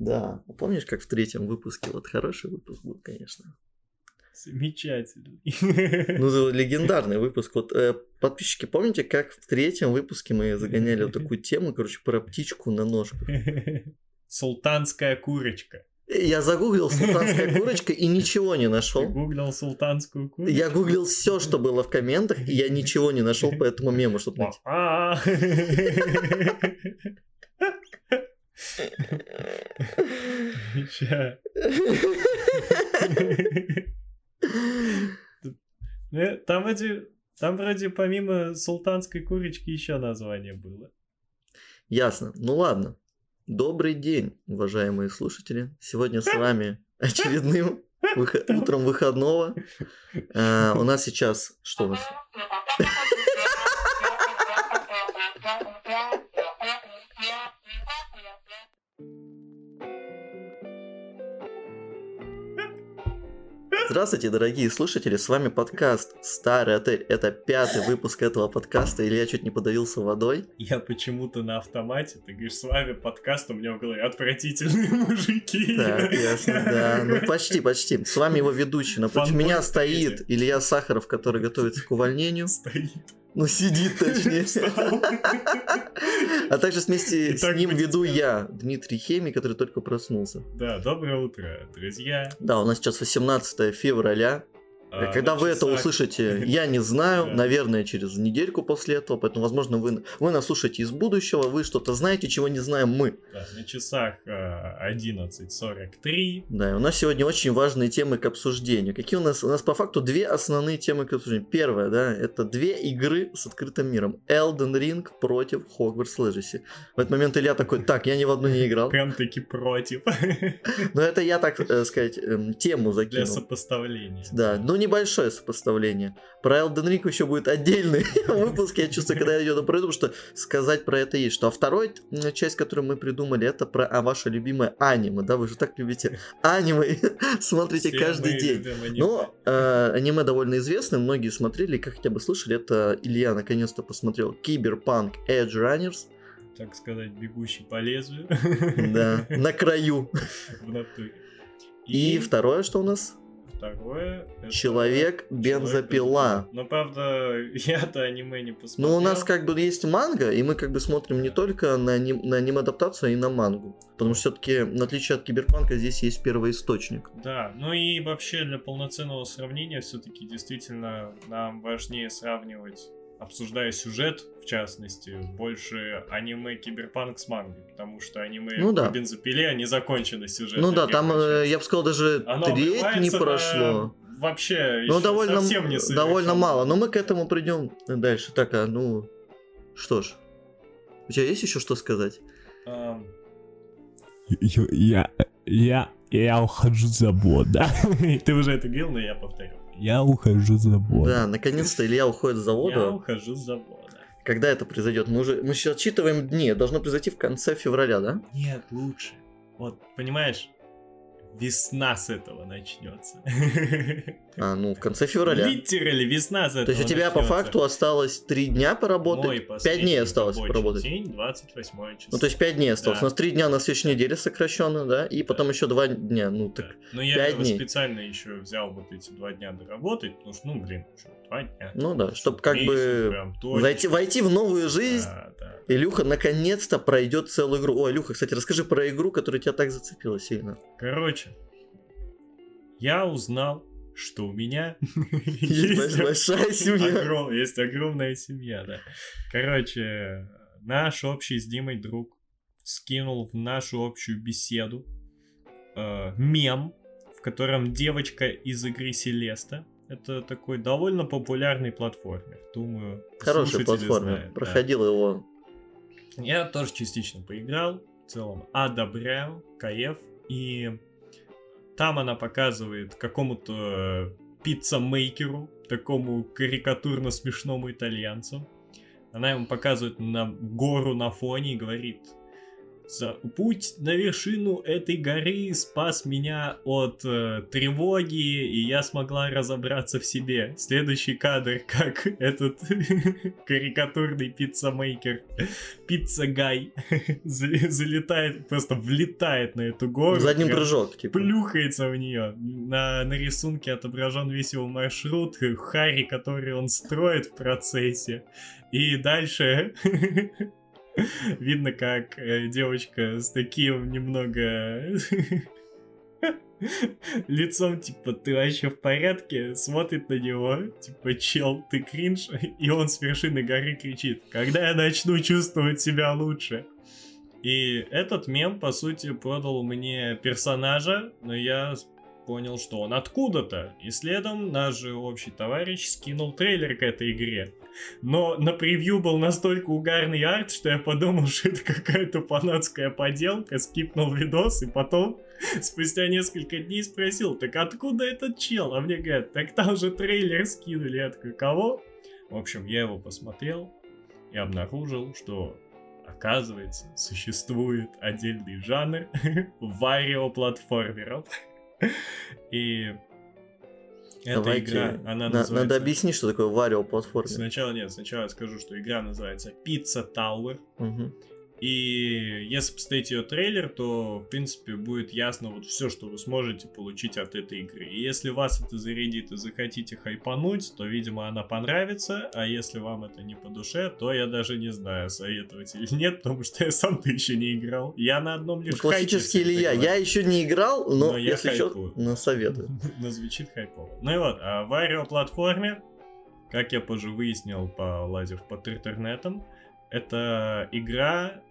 Да. А Помнишь, как в третьем выпуске? Вот хороший выпуск был, конечно. Замечательный. Ну, легендарный выпуск. Вот э, подписчики, помните, как в третьем выпуске мы загоняли вот такую тему, короче, про птичку на ножках? Султанская курочка. Я загуглил султанская курочка и ничего не Ты нашел. гуглил султанскую курочку? Я гуглил все, что было в комментах, и я ничего не нашел по этому мему, чтобы найти. Э, Там вроде, там вроде помимо султанской курочки еще название было. Ясно. Ну ладно. Добрый день, уважаемые слушатели. Сегодня с вами очередным выхо- утром выходного. А, у нас сейчас что у нас? Здравствуйте, дорогие слушатели, с вами подкаст «Старый отель». Это пятый выпуск этого подкаста, или я чуть не подавился водой. Я почему-то на автомате, ты говоришь, с вами подкаст, у меня в голове отвратительные мужики. Так, ясно, да. Ну, почти, почти. С вами его ведущий. Напротив меня стоит Илья Сахаров, который готовится к увольнению. Стоит. Ну, сидит точнее. А также вместе с ним веду я, Дмитрий Хемий, который только проснулся. Да, доброе утро, друзья. Да, у нас сейчас 18 февраля. А, Когда на вы это услышите, я не знаю, Да. наверное, через недельку после этого, поэтому, возможно, вы, вы нас слушаете из будущего, вы что-то знаете, чего не знаем мы. Да, на часах а, 11.43. Да, и у нас сегодня очень важные темы к обсуждению. Какие у нас? У нас по факту две основные темы к обсуждению. Первая, да, это две игры с открытым миром. Elden Ring против Hogwarts Legacy. В этот момент Илья такой, так, я ни в одну не играл. Прям-таки против. Но это я, так э, сказать, эм, тему Для закинул. сопоставления. Да, ну небольшое сопоставление. Про Elden Ring еще будет отдельный выпуск, я чувствую, когда я это, потому что сказать про это есть. Что, а второй м, часть, которую мы придумали, это про а, ваше любимое аниме, да, вы же так любите аниме, смотрите Все каждый день. аниме. Ну, э, аниме довольно известное, многие смотрели, как хотя бы слышали, это Илья наконец-то посмотрел Киберпанк Edge Runners, так сказать, бегущий по лезвию. да, на краю. В натуре. И второе, что у нас? Второе... это Человек бензопила. Но правда, я-то аниме не посмотрел. Ну, у нас как бы есть манга, и мы как бы смотрим не только на, аним- на аниме-адаптацию, а и на мангу. Потому что все-таки, в отличие от Киберпанка, здесь есть первоисточник. Да, ну и вообще для полноценного сравнения все-таки действительно нам важнее сравнивать, обсуждая сюжет, в частности, больше аниме Киберпанк с мангой, потому что аниме Ну да. по бензопиле, они закончены сюжетом. ну да, там, э, я бы сказал, даже Оно треть не обрывается на прошло. Вообще, Ну, довольно, совсем не довольно совершенно. мало. Но мы к этому придем дальше. Так, а ну... Что ж. У тебя есть еще что сказать? Я, я, я, ухожу с завода. Ты уже это говорил, но я повторю. Я ухожу с завода. Да, наконец-то Илья уходит с Я завода. ухожу с завода. Когда это произойдет? Мы уже мы сейчас отчитываем дни. Должно произойти в конце февраля, да? Нет, лучше. Вот, понимаешь, весна с этого начнется. А, ну, в конце февраля. Литерали весна с этого То есть у тебя по начнется. факту осталось три дня Мой поработать, пять последний дней осталось поработать. День, 28 число. Ну, то есть 5 дней осталось. Да. У нас 3 дня на следующей неделе сокращенно, да, и потом еще 2 дня. Ну, так. Да. Но я дней. специально еще взял вот эти два дня доработать, потому что, ну, блин, что, два дня. Ну да, чтобы как Месяц бы точно. войти, войти в новую жизнь. Да, да. Илюха наконец-то пройдет целую игру. Ой, Илюха, кстати, расскажи про игру, которая тебя так зацепила сильно. Короче, я узнал, что у меня Есть большая семья. есть огромная семья, да. Короче, наш общий с Димой друг скинул в нашу общую беседу э, мем, в котором девочка из игры Селеста. Это такой довольно популярный платформер. Думаю, слушатели платформа. знают, да. Проходил его. Я тоже частично поиграл, в целом одобряю, кайф. И там она показывает какому-то pizza-maker у, такому карикатурно-смешному итальянцу. Она ему показывает на гору на фоне и говорит, Путь на вершину этой горы спас меня от э, тревоги, и я смогла разобраться в себе. Следующий кадр, как этот карикатурный pizza-maker, pizza guy, за- залетает, просто влетает на эту гору. Задний прям прыжок, типа. плюхается в нее. На, на рисунке отображен весь его маршрут, Харри, который он строит в процессе. И дальше видно, как э, девочка с таким немного лицом, типа, ты вообще в порядке, смотрит на него, типа, чел, ты кринж, и он с вершины горы кричит, когда я начну чувствовать себя лучше. И этот мем, по сути, продал мне персонажа, но я понял, что он откуда-то. И следом наш же общий товарищ скинул трейлер к этой игре. Но на превью был настолько угарный арт, что я подумал, что это какая-то фанатская поделка, скипнул видос, и потом, спустя несколько дней спросил, так откуда этот чел? А мне говорят, так там же трейлер скинули. Я такой, кого? В общем, я его посмотрел и обнаружил, что оказывается, существует отдельный жанр варио-платформеров. И эта Давайте. игра, она На- называется... Надо объяснить, что такое Варио платформе. Сначала нет, сначала я скажу, что игра называется Pizza Tower. Мгм. И если посмотреть ее трейлер, то, в принципе, будет ясно вот все, что вы сможете получить от этой игры. И если вас это зарядит и захотите хайпануть, то, видимо, она понравится. А если вам это не по душе, то я даже не знаю, советовать или нет, потому что я сам-то еще не играл. Я на одном лишь Классический хайпе Илья. всегда Я еще не играл, но, Но я если что, хайпую. на советую. но звучит хайпово. Ну и вот, а в аэроплатформе, как я позже выяснил, полазив под интернетом, это игра,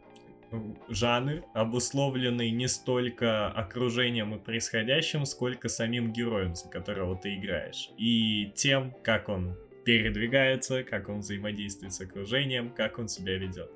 жанр, обусловленный не столько окружением и происходящим, сколько самим героем, за которого ты играешь. И тем, как он передвигается, как он взаимодействует с окружением, как он себя ведет.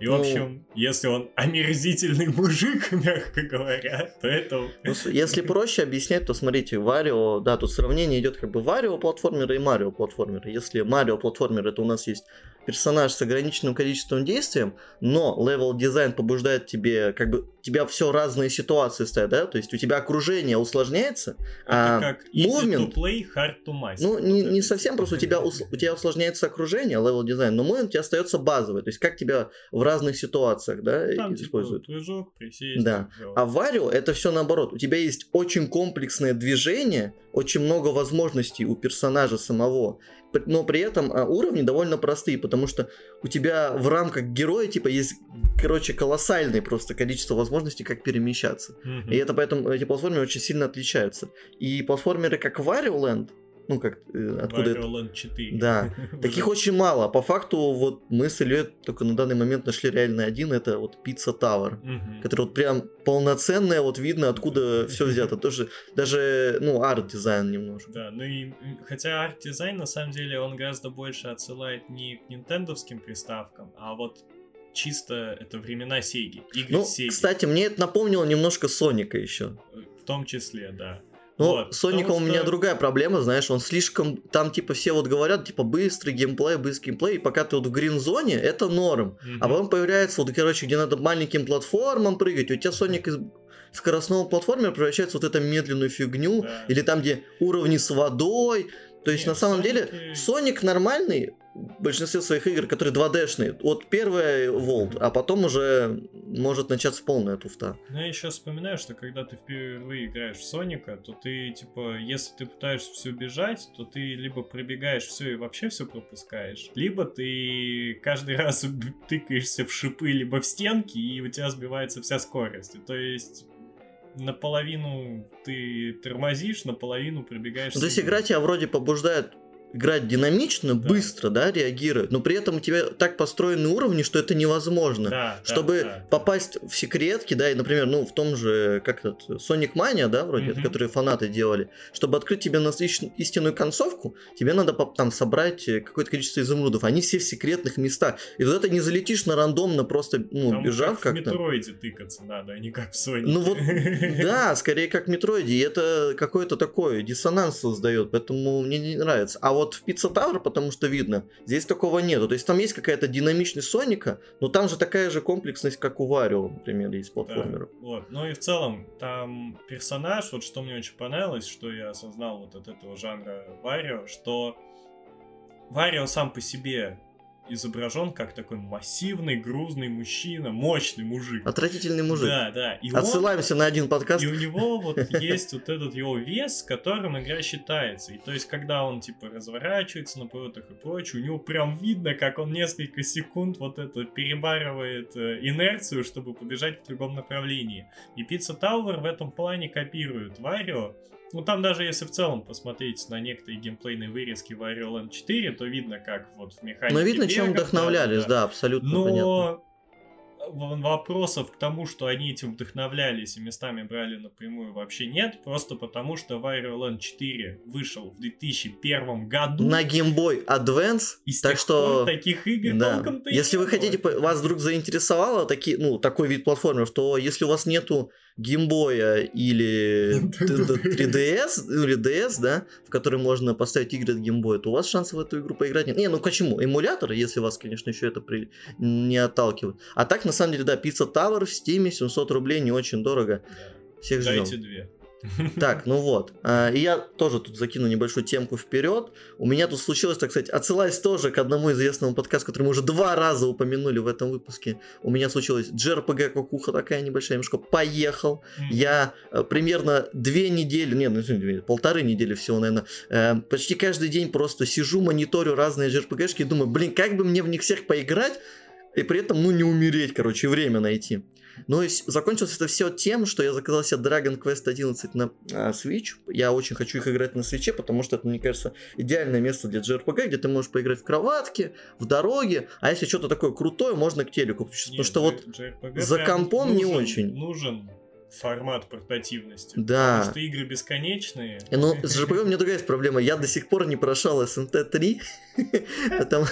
И, в Ну. общем, если он омерзительный мужик, мягко говоря, то это... Ну, если проще объяснять, то смотрите, Варио, да, тут сравнение идет как бы Варио платформеры и Марио платформеры. Если Марио платформер это у нас есть персонаж с ограниченным количеством действием, но level design побуждает тебе, как бы, тебя все разные ситуации ставят, да, то есть у тебя окружение усложняется, Это а как movement- to play, hard to master. Ну, не, не совсем, просто у тебя, у тебя усложняется окружение, level design, но момент у тебя остается базовый, то есть как тебя в разных ситуациях, да, Там, типа, используют. прыжок, присесть. Да. А в Варио это все наоборот. У тебя есть очень комплексное движение, очень много возможностей у персонажа самого. Но при этом а, уровни довольно простые, потому что у тебя в рамках героя типа есть, короче, колоссальное просто количество возможностей, как перемещаться. Мгм. И это поэтому эти платформеры очень сильно отличаются. И платформеры как Wario Land, ну как э, откуда это? Wario Land 4. Да. Таких очень мало. По факту, вот мы с Ильей только на данный момент нашли реально один, это вот Pizza Tower Мгм. который вот прям полноценная, вот видно, откуда все взято. Тоже, даже, ну, арт-дизайн немножко. Да, ну и хотя арт-дизайн на самом деле он гораздо больше отсылает не к нинтендовским приставкам, а вот чисто это времена Сеги, игры Ну, Сеги. кстати, мне это напомнило немножко Соника еще. В том числе, да. Но Вот, с Соником потому у меня что- другая проблема, знаешь, он слишком, там типа все вот говорят, типа быстрый геймплей, быстрый геймплей, и пока ты вот в green-зоне, это норм. Мгм. А потом появляется вот, короче, где надо маленьким платформам прыгать, у тебя Соник из скоростного платформера превращается в вот эту медленную фигню, Да. или там, где уровни с водой. То есть, Не, на самом деле, Соники- Соник нормальный в большинстве своих игр, которые 2D-шные. Вот первая Волт, а потом уже может начаться полная туфта. Ну, я еще вспоминаю, что когда ты впервые играешь в Соника, то ты, типа, если ты пытаешься все бежать, то ты либо пробегаешь все и вообще все пропускаешь, либо ты каждый раз тыкаешься в шипы, либо в стенки, и у тебя сбивается вся скорость. То есть наполовину ты тормозишь, наполовину пробегаешь. То есть игра тебя вроде побуждает играть динамично, Да. быстро, да, реагировать, но при этом у тебя так построены уровни, что это невозможно. Да, да, Чтобы да. попасть в секретки, да, и, например, ну, в том же, как этот, Sonic Mania, да, вроде, Мгм. которые фанаты делали, чтобы открыть тебе истинную концовку, тебе надо там собрать э, какое-то количество изумрудов. Они все в секретных местах. И вот это не залетишь на рандомно, просто, ну, Там бежав как в как-то. Метроиде тыкаться надо, а не как в Сонике. Ну вот, да, скорее как в Метроиде, и это какой-то такой диссонанс создает, поэтому мне не нравится. А вот вот в Pizza Tower, потому что видно, здесь такого нету. То есть там есть какая-то динамичность Соника, но там же такая же комплексность, как у Варио, например, есть платформеров. Да, вот. Ну и в целом, там персонаж, вот что мне очень понравилось, что я осознал вот от этого жанра Варио, что Варио сам по себе изображен как такой массивный, грузный мужчина, мощный мужик. Отвратительный мужик. Да, да. И Отсылаемся он, на один подкаст. И у него вот есть вот этот его вес, которым игра считается. И то есть, когда он типа разворачивается на поворотах и прочее, у него прям видно, как он несколько секунд вот это перебарывает э, инерцию, чтобы побежать в другом направлении. И Pizza Tower в этом плане копирует Варио, ну, там даже если в целом посмотреть на некоторые геймплейные вырезки в Wario Land 4, то видно, как вот в механике Ну, видно, чем вдохновлялись, да, да, абсолютно Но понятно. вопросов к тому, что они этим вдохновлялись и местами брали напрямую, вообще нет. Просто потому, что Wario Land 4 вышел в 2001 году. На Game Boy Advance, и так что... таких игр Да. толком-то Если вы хотите, вас вдруг заинтересовало такие, ну, такой вид платформеров, то если у вас нету геймбоя или т- т- 3DS, ну, или DS, да, в который можно поставить игры от геймбоя, то у вас шансов в эту игру поиграть нет. Не, ну почему? Эмулятор, если вас, конечно, еще это при- не отталкивает. А так, на самом деле, да, Pizza Tower в Steam 700 рублей не очень дорого. Всех ждем. Дайте две. Так, ну вот. А, И я тоже тут закину небольшую темку вперед. У меня тут случилось, так сказать, отсылаясь тоже к одному известному подкасту, который мы уже два раза упомянули в этом выпуске. У меня случилась JRPG кукуха такая небольшая, немножко поехал. Я э, примерно две недели, нет, ну, две, полторы недели всего, наверное, э, почти каждый день просто сижу, мониторю разные JRPG-шки и думаю, блин, как бы мне в них всех поиграть, и при этом, ну, не умереть, короче, и время найти. Ну и закончилось это все тем, что я заказал себе Dragon Quest 11 на а, Switch. Я очень хочу их играть на свече, потому что это, мне кажется, идеальное место для JRPG, где ты можешь поиграть в кроватке, в дороге, а если что-то такое крутое, можно к телеку. Потому Нет, что вот JRPG за компом не нужен- очень. Нужен формат портативности. Да. Потому что игры бесконечные. Э, Ну, с JRPG у меня другая проблема. Я до сих пор не прошел SNT 3, потому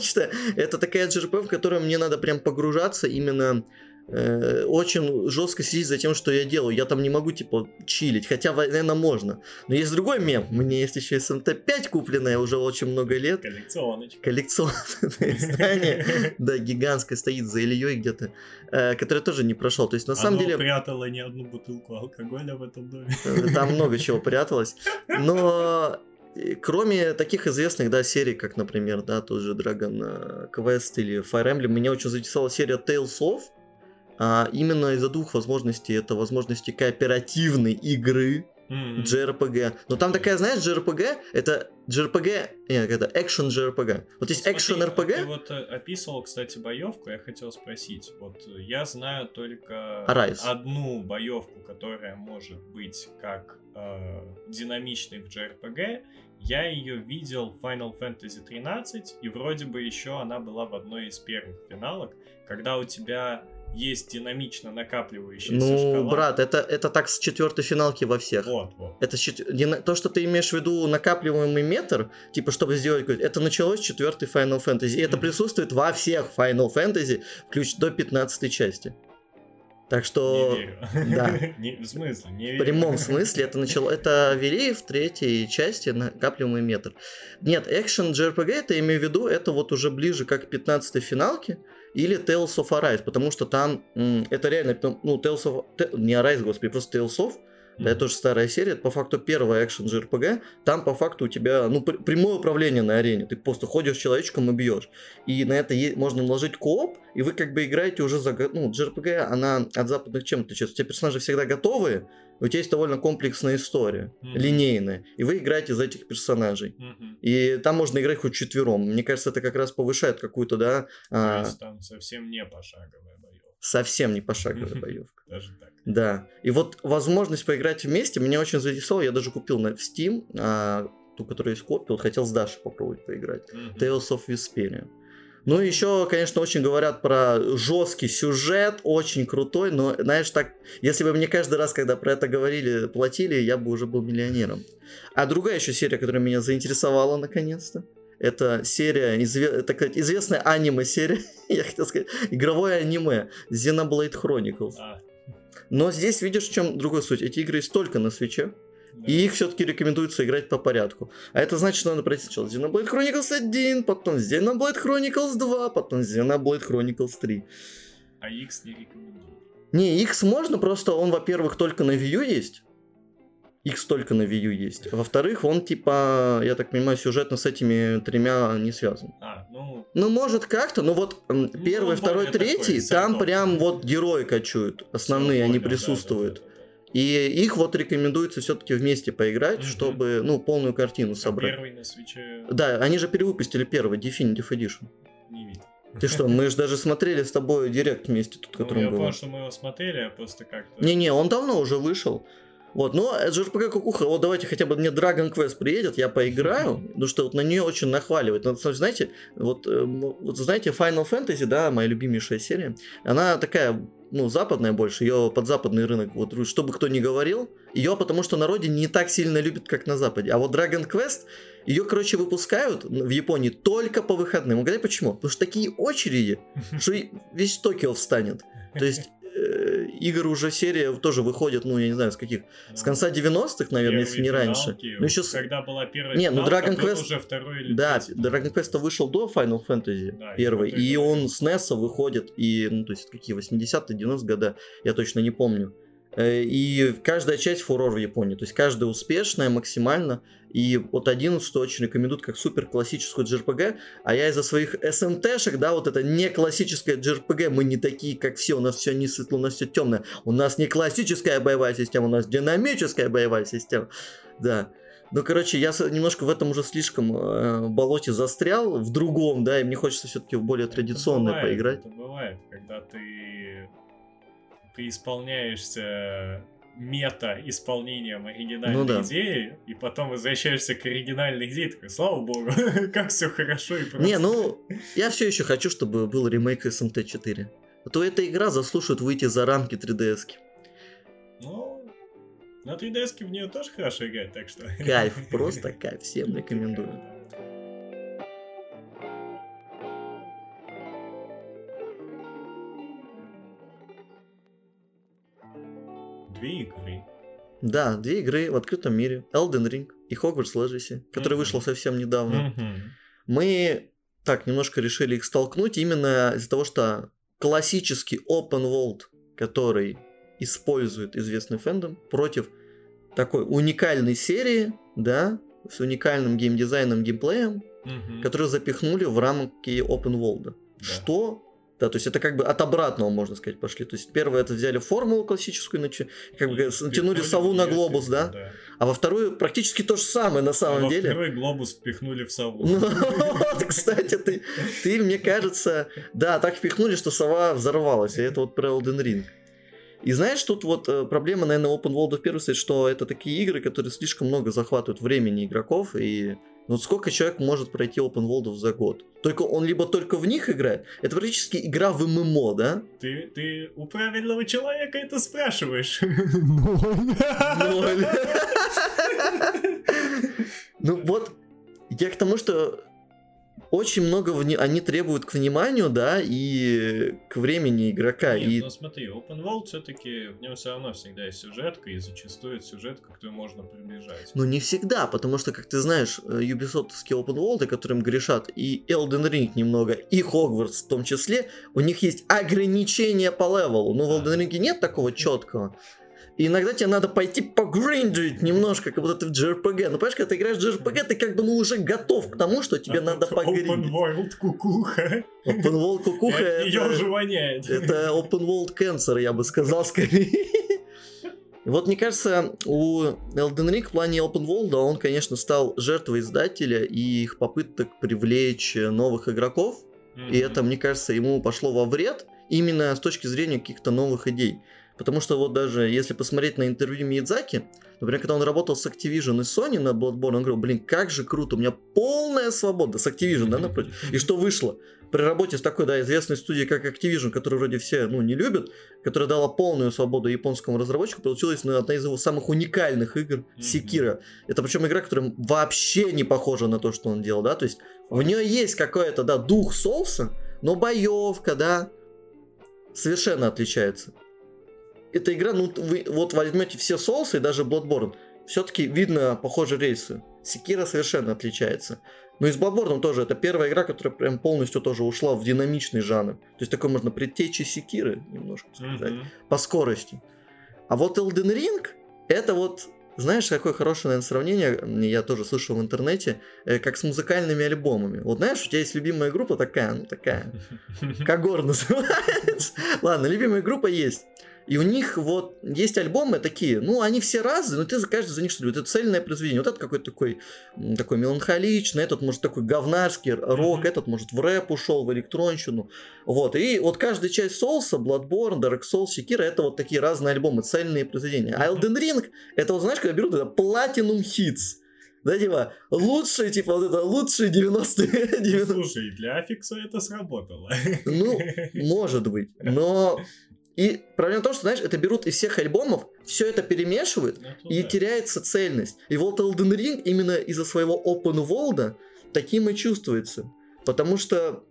что это такая JRPG, в которую мне надо прям погружаться именно э, очень жестко следить за тем, что я делаю. Я там не могу, типа, чилить. Хотя, наверное, можно. Но есть другой мем. У меня есть еще SNT 5 купленная уже очень много лет. Коллекционочка. Коллекционное издание. Да, гигантское стоит за Ильей где-то. э, Которое тоже не прошел. То есть, на самом деле... прятало не одну бутылку алкоголя в этом доме. Э, Там много чего пряталось. Но кроме таких известных, да, серий, как, например, да, тот же Dragon Quest или Fire Emblem, меня очень заинтересовала серия Tales of. А, именно из-за двух возможностей. Это возможности кооперативной игры, М. JRPG. Но там такая, знаешь, JRPG, это JRPG, нет, это Action JRPG. Вот есть Action Ты RPG, вот э, описывал, кстати, боевку, я хотел спросить. Вот э, я знаю только Arise. одну боевку, которая может быть как э, динамичной в JRPG. Я ее видел в Final Fantasy 13, и вроде бы еще она была в одной из первых финалок, когда у тебя есть динамично накапливающаяся ну, шкала. брат, это, это так с четвертой финалки во всех. Вот, вот. Это чет- дина- то, что ты имеешь в виду накапливаемый метр, типа, чтобы сделать это началось с четвертой Final Fantasy. И это Мгм. присутствует во всех Final Fantasy, ключ до 15 части. Так что Не верю. да. Не- в смысле? Не в верю. прямом смысле это начало. Это ввели в третьей части накапливаемый метр. Нет, Action JRPG, это я имею в виду, это вот уже ближе как к 15 финалке или Tales of Arise, потому что там это реально, ну, Tales of... Не Arise, господи, просто Tales of, да, это тоже старая серия, это по факту первая экшен JRPG, там по факту у тебя, ну, пр- прямое управление на арене, ты просто ходишь человечком и бьешь, и на это е- можно наложить кооп, и вы как бы играете уже за, ну, JRPG, она от западных чем отличается, у тебя персонажи всегда готовые, у тебя есть довольно комплексная история, Мгм. линейная, и вы играете за этих персонажей. Мгм. И там можно играть хоть четвером. Мне кажется, это как раз повышает какую-то, да, То а, есть там совсем не пошаговая боевка. совсем не пошаговая боевка. Даже так. Да. И вот возможность поиграть вместе меня очень заинтересовала. Я даже купил на Steam, а, ту, которую я купил, хотел с Дашей попробовать поиграть. Мгм. Tales of Vesperia. Ну, еще, конечно, очень говорят про жесткий сюжет, очень крутой, но, знаешь, так, если бы мне каждый раз, когда про это говорили, платили, я бы уже был миллионером. А другая еще серия, которая меня заинтересовала, наконец-то, это серия, изве- так сказать, известная аниме-серия, я хотел сказать, игровое аниме, Xenoblade Chronicles. А, Но здесь видишь, в чем другой суть. Эти игры есть только на свече. Да. И их все-таки рекомендуется играть по порядку. А это значит, что надо пройти сначала Xenoblade Chronicles 1, потом Xenoblade Chronicles 2, потом Xenoblade Chronicles 3. А X не рекомендую. Не, X можно, просто он, во-первых, только на Wii U есть. X только на Wii U есть. Во-вторых, он типа, я так понимаю, сюжетно с этими тремя не связан. А, ну, Ну, может как-то, но вот Ну, первый, второй, более такой, третий, там прям вот герои качуют. Основные, они присутствуют. да, да, да. И их вот рекомендуется все-таки вместе поиграть, Мгм. чтобы, ну, полную картину А собрать. Первый на свече Да, они же перевыпустили первый, Definitive Edition. не видел. Ты что, мы же даже смотрели с тобой директ вместе, тут, Ну, который я был. понял, что мы его смотрели, а просто как-то... Не-не, он давно уже вышел. Вот, но это же RPG кукуха, вот давайте хотя бы мне Dragon Quest приедет, я поиграю, потому что вот на нее очень нахваливают. Ну, знаете, вот, э, м, вот знаете, Final Fantasy, да, моя любимейшая серия, она такая, ну, западная больше, ее под западный рынок, вот, что бы кто ни говорил, ее потому что на родине не так сильно любят, как на западе. А вот Dragon Quest, ее, короче, выпускают в Японии только по выходным. Угадай почему? Потому что такие очереди, что весь Токио встанет. То есть игр уже серия тоже выходит, ну, я не знаю, с каких. С конца 90-х, наверное, если не раньше. Ну, еще с- Когда была первая Не, ну, Dragon Quest- уже второй или Да. Dragon Quest вышел до Final Fantasy Да, первый, и и он с NES выходит, и, ну, то есть, какие, 80-е, 90-е года, я точно не помню. Э, И каждая часть фурор в Японии, то есть каждая успешная максимально, и вот 11 очень рекомендуют как супер классическую JRPG, а я из-за своих SMT-шек, да, вот это не классическая JRPG, мы не такие, как все, у нас все не светло, у нас все темное, у нас не классическая боевая система, у нас динамическая боевая система, да. Ну, короче, я немножко в этом уже слишком э, болоте застрял, в другом, да, и мне хочется все-таки в более Это традиционное бывает, поиграть. Это бывает, когда ты, ты исполняешься мета исполнением оригинальной Ну да. идеи, и потом возвращаешься к оригинальной идее, такой, слава богу, как все хорошо и просто. Не, ну, я все еще хочу, чтобы был ремейк SMT4. А то эта игра заслушает выйти за рамки 3DS. -ки. Ну, на 3DS в нее тоже хорошо играть, так что... Кайф, просто кайф, всем рекомендую. Две игры. Да, две игры в открытом мире. Elden Ring и Hogwarts Legacy, которая Мгм. вышла совсем недавно. Мгм. Мы так немножко решили их столкнуть именно из-за того, что классический open world, который использует известный фэндом, против такой уникальной серии, да, с уникальным геймдизайном, геймплеем, Мгм. которые запихнули в рамки open world. Да. Что? Да, то есть это как бы от обратного, можно сказать, пошли. То есть первое это взяли формулу классическую, начи- как бы натянули сову на глобус, всё, да? А во вторую практически то же самое на А самом во деле. второй глобус впихнули в сову. Ну, вот, кстати, ты, ты, мне кажется, да, так впихнули, что сова взорвалась, и это вот про Elden Ring. И знаешь, тут вот э, проблема, наверное, Open World в первую очередь, что это такие игры, которые слишком много захватывают времени игроков, и ну, сколько человек может пройти Open World за год? Только он либо только в них играет, это практически игра в ММО, да? Ты, ты у правильного человека это спрашиваешь. Ноль. Ну вот, я к тому, что очень много вни- они требуют к вниманию, да, и к времени игрока. Нет, и ну смотри, Open World все-таки в нем все равно всегда есть сюжетка, и зачастую это сюжетка, которую можно приближать. Но не всегда, потому что, как ты знаешь, э, Ubisoftские open world, которым грешат и Elden Ring немного, и Hogwarts в том числе, у них есть ограничения по левелу. Но в Elden Ring нет такого четкого. И иногда тебе надо пойти погриндить немножко, как будто ты в JRPG. Ну, понимаешь, когда ты играешь в JRPG, ты как бы ну уже готов к тому, что тебе А надо тут Open погриндить. World кукуха. Open World кукуха Ее это... уже воняет. Это open world cancer, я бы сказал, скорее. Вот мне кажется, у Elden Ring в плане open world он, конечно, стал жертвой издателя и их попыток привлечь новых игроков. И это, мне кажется, ему пошло во вред именно с точки зрения каких-то новых идей. Потому что вот даже если посмотреть на интервью Миядзаки, например, когда он работал с Activision и Sony на Bloodborne, он говорил, блин, как же круто, у меня полная свобода с Activision, да, напротив. И что вышло? При работе с такой, да, известной студией, как Activision, которую вроде все, ну, не любят, которая дала полную свободу японскому разработчику, получилась ну, одна из его самых уникальных игр. Секира. Это причем игра, которая вообще не похожа на то, что он делал, да, то есть в нее есть какой-то, да, дух соуса, но боевка, да, совершенно отличается. Эта игра, ну, вы вот возьмете все соусы, и даже Bloodborne, все-таки видно похожие рельсы. Секира совершенно отличается. Но и с Bloodborne тоже это первая игра, которая прям полностью тоже ушла в динамичный жанр. То есть такой можно предтечи Секиры немножко сказать, Мгм. по скорости. А вот Elden Ring, это вот, знаешь, какое хорошее, наверное, сравнение, я тоже слышал в интернете, э, как с музыкальными альбомами. Вот знаешь, у тебя есть любимая группа такая, ну такая, Кагор называется. Ладно, любимая группа есть. И у них вот есть альбомы такие, ну, они все разные, но ты за каждый за них что любит. Это цельное произведение. Вот этот какой-то такой, такой меланхоличный, этот, может, такой говнарский рок, Мгм. этот, может, в рэп ушел, в электронщину. Вот, и вот каждая часть Соулса, Bloodborne, Dark Souls, Sekiro, это вот такие разные альбомы, цельные произведения. А. Elden Ring, это вот, знаешь, когда берут это Platinum Hits. Да, типа, лучшие, типа, вот это, лучшие 90-е. Ну, 90 Слушай, для Афикса это сработало. Ну, может быть. Но и проблема в том, что, знаешь, это берут из всех альбомов, все это перемешивают, Ну, и да. теряется цельность. И вот Elden Ring именно из-за своего open world таким и чувствуется. Потому что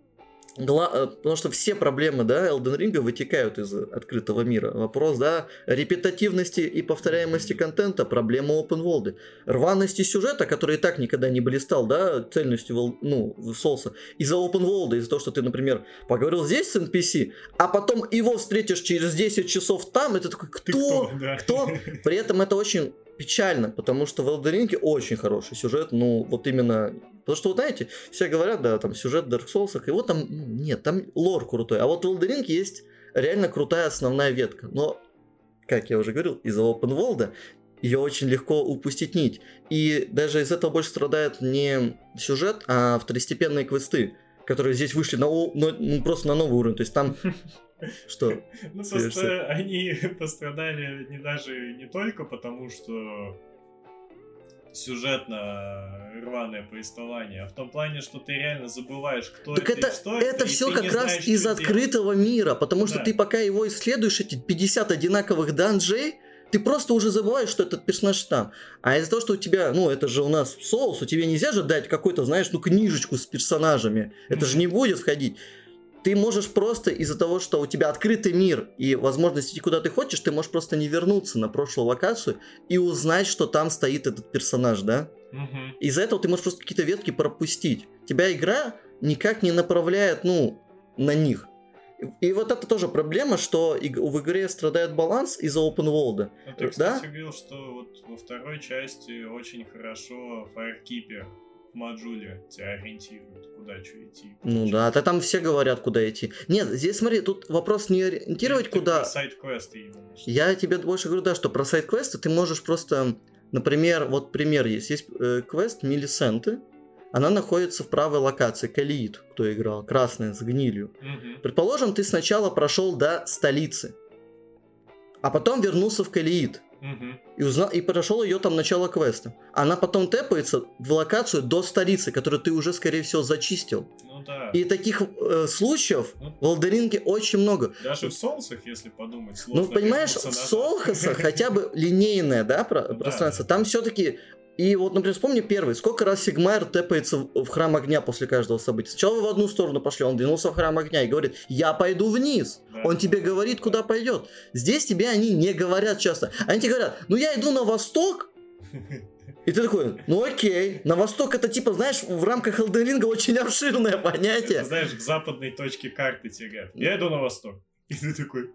гла- э, Потому что все проблемы, да, Elden Ring вытекают из открытого мира. Вопрос, да, репетативности и повторяемости контента, проблема open world. Рваности сюжета, который и так никогда не блистал, да, цельностью, ну, соуса. Из-за open world, из-за того, что ты, например, поговорил здесь с NPC, а потом его встретишь через 10 часов там, и ты такой, Ты кто? Да. Кто? При этом это очень печально, потому что в Elden Ring очень хороший сюжет, ну, вот именно... Потому что, вот знаете, все говорят, да, там сюжет в Dark Souls, его там ну, нет, там лор крутой. А вот в Elden Ring есть реально крутая основная ветка. Но, как я уже говорил, из-за open world ее очень легко упустить нить. И даже из этого больше страдает не сюжет, а второстепенные квесты, которые здесь вышли на, ну, просто на новый уровень. То есть там... Что? Ну, просто они пострадали не даже не только потому, что сюжетно рваное повествование, а в том плане, что ты реально забываешь, кто Так это, это, что это и все как раз знаешь, из что открытого мира, потому что Да. ты пока его исследуешь, эти 50 одинаковых данжей, ты просто уже забываешь, что этот персонаж там. А из-за того, что у тебя, ну, это же у нас соус, у тебя нельзя же дать какой-то, знаешь, ну, книжечку с персонажами. Это же не будет входить. Ты можешь просто из-за того, что у тебя открытый мир и возможность идти куда ты хочешь, ты можешь просто не вернуться на прошлую локацию и узнать, что там стоит этот персонаж, да? Мгм. Из-за этого ты можешь просто какие-то ветки пропустить. Тебя игра никак не направляет, ну, на них. И вот это тоже проблема, что в игре страдает баланс из-за open world. Ну, ты, Да? кстати, говорил, что вот во второй части очень хорошо Firekeeper в Маджуле тебя ориентирует, куда что идти. Ну да, да там все говорят, куда идти. Нет, здесь смотри, тут вопрос не ориентировать, куда... Сайт-квесты именно. что- Я тебе больше говорю, да, что про сайт-квесты ты можешь просто... Например, вот пример есть. Есть э, квест Миллисенты. Она находится в правой локации. Калиит, кто играл. Красная, с гнилью. Мгм. Предположим, ты сначала прошел до столицы, а потом вернулся в Калиит И узнал и прошел ее там начало квеста. Она потом тэпается в локацию до столицы, которую ты уже, скорее всего, зачистил. Ну да. И таких э, случаев Ну, в Элдеринге очень много. Даже в Солнцах, если подумать, Ну, сложно понимаешь, вернуться в. Солхаса хотя бы линейное, да, про- Ну пространство. да. Там все-таки и вот, например, вспомни первый. Сколько раз Сигмайр тэпается в в храм огня после каждого события? Сначала вы в одну сторону пошли, он двинулся в храм огня и говорит, я пойду вниз. Да. Он тебе говорит, куда пойдет. Здесь тебе они не говорят часто. Они тебе говорят, ну я иду на восток. И ты такой, ну окей, на восток это типа, знаешь, в рамках Элдеринга очень обширное понятие. Это, знаешь, в западной точке карты тебе говорят, я иду на восток. И ты такой...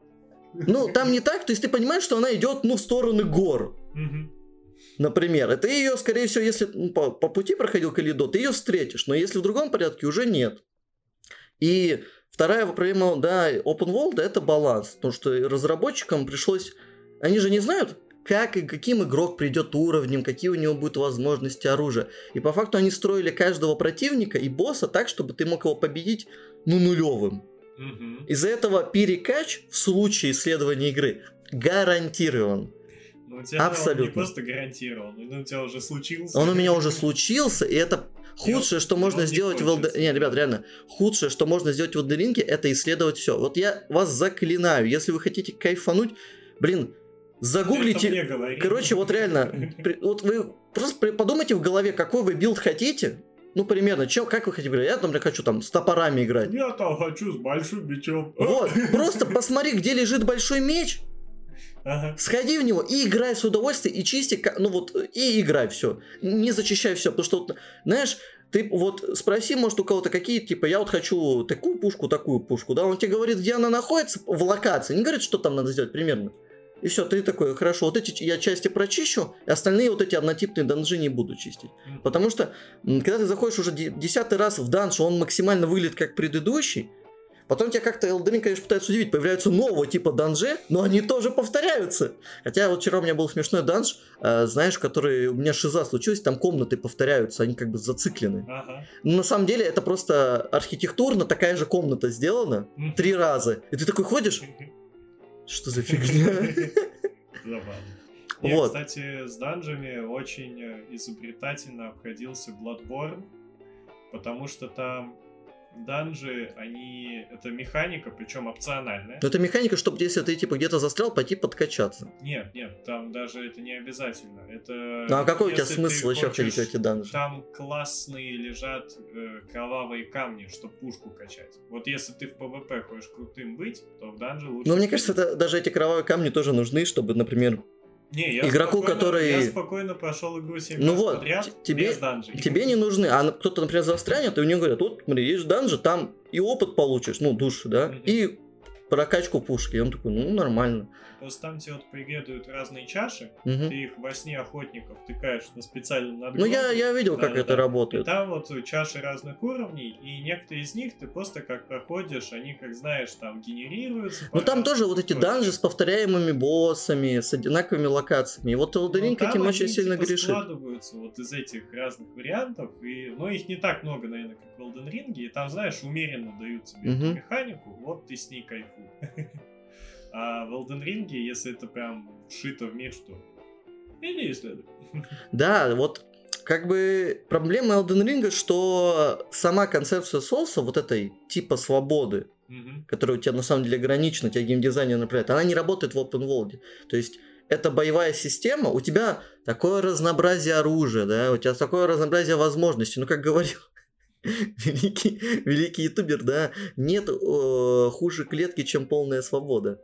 Ну, там не так, то есть ты понимаешь, что она идет, ну, в стороны гор. «Мгм». Например, это ее, скорее всего, если ну, по, по пути проходил Калидо, ты ее встретишь, но если в другом порядке, уже нет. И вторая проблема, да, Open World это баланс, потому что разработчикам пришлось, они же не знают, как и каким игрок придет уровнем, какие у него будут возможности оружия. И по факту они строили каждого противника и босса так, чтобы ты мог его победить, ну, нулевым. Мгм. Из-за этого перекач в случае исследования игры гарантирован. Ну, у тебя он Абсолютно. не просто гарантировал, он у тебя уже случился. Он у меня уже случился, и это худшее, что можно он не сделать в. Elden... Не, ребят, реально, худшее, что можно сделать в Ring, это исследовать все. Вот я вас заклинаю, если вы хотите кайфануть, блин, загуглите... Короче, вот реально, вот вы просто подумайте в голове, какой вы билд хотите, ну, примерно, чем, как вы хотите играть? Я, например, хочу там с топорами играть. Я там хочу с большим мечом. Вот, просто посмотри, где лежит большой меч, Ага. Сходи в него и играй с удовольствием, и чисти, ну вот, и играй все. Не зачищай все, потому что, вот, знаешь, ты вот спроси, может, у кого-то какие, типа, я вот хочу такую пушку, такую пушку, да, он тебе говорит, где она находится в локации, не говорит, что там надо сделать примерно. И все, ты такой, хорошо, вот эти я части прочищу, и остальные вот эти однотипные данжи не буду чистить. Потому что, когда ты заходишь уже де- десятый раз в данж, он максимально выглядит как предыдущий, потом тебя как-то Elden Ring, конечно, пытается удивить, появляются нового типа данжи, но они тоже повторяются. Хотя вот вчера у меня был смешной данж, э, знаешь, который у меня шиза случилась, там комнаты повторяются, они как бы зациклены. Ага. Но на самом деле это просто архитектурно такая же комната сделана три раза. И ты такой ходишь, что за фигня? Забавно. Не, Вот. кстати, с данжами очень э, изобретательно обходился Bloodborne, потому что там данжи, они... Это механика, причем опциональная. Но это механика, чтобы если ты типа где-то застрял, пойти подкачаться. Нет, нет, там даже это не обязательно. Это... Ну а какой у тебя если смысл еще ходить в хочешь- эти данжи? Там классные лежат э, кровавые камни, чтобы пушку качать. Вот если ты в ПВП хочешь крутым быть, то в данже лучше... Но мне кажется, это, даже эти кровавые камни тоже нужны, чтобы, например, Не, я игроку, спокойно- который- Я спокойно прошел игру 7 Ну вот, подряд, тебе- без данжей. тебе не нужны. А кто-то, например, застрянет, и у него говорят, вот, смотри, есть данжи, там и опыт получишь, ну, душ, да, Мгм. и прокачку пушки. И он такой, ну, нормально. Просто там тебе вот пригадывают разные чаши, Мгм. ты их во сне охотников тыкаешь на специальном Ну, надгробии. я, я видел, как Да-да-да. это И работает. там вот чаши разных уровней, и некоторые из них ты просто как проходишь, они, как знаешь, там генерируются. Ну, там тоже вот эти данжи с повторяемыми боссами, с одинаковыми локациями. И вот Elden Ring Ну, этим очень сильно типа, грешит. складываются вот из этих разных вариантов, и, ну, их не так много, наверное, как в Elden Ring, и там, знаешь, умеренно дают тебе эту Мгм. механику, вот ты с ней кайфуй. А в Elden Ring, если это прям вшито в мир, что иди исследуй. Да, вот как бы проблема Elden Ring, что сама концепция соуса, вот этой типа свободы, Мгм. которая у тебя на самом деле ограничена, тебя геймдизайнер направляет, она не работает в open world. То есть это боевая система, у тебя такое разнообразие оружия, да, у тебя такое разнообразие возможностей. Ну, как говорил великий, великий ютубер, да, нет э, хуже клетки, чем полная свобода.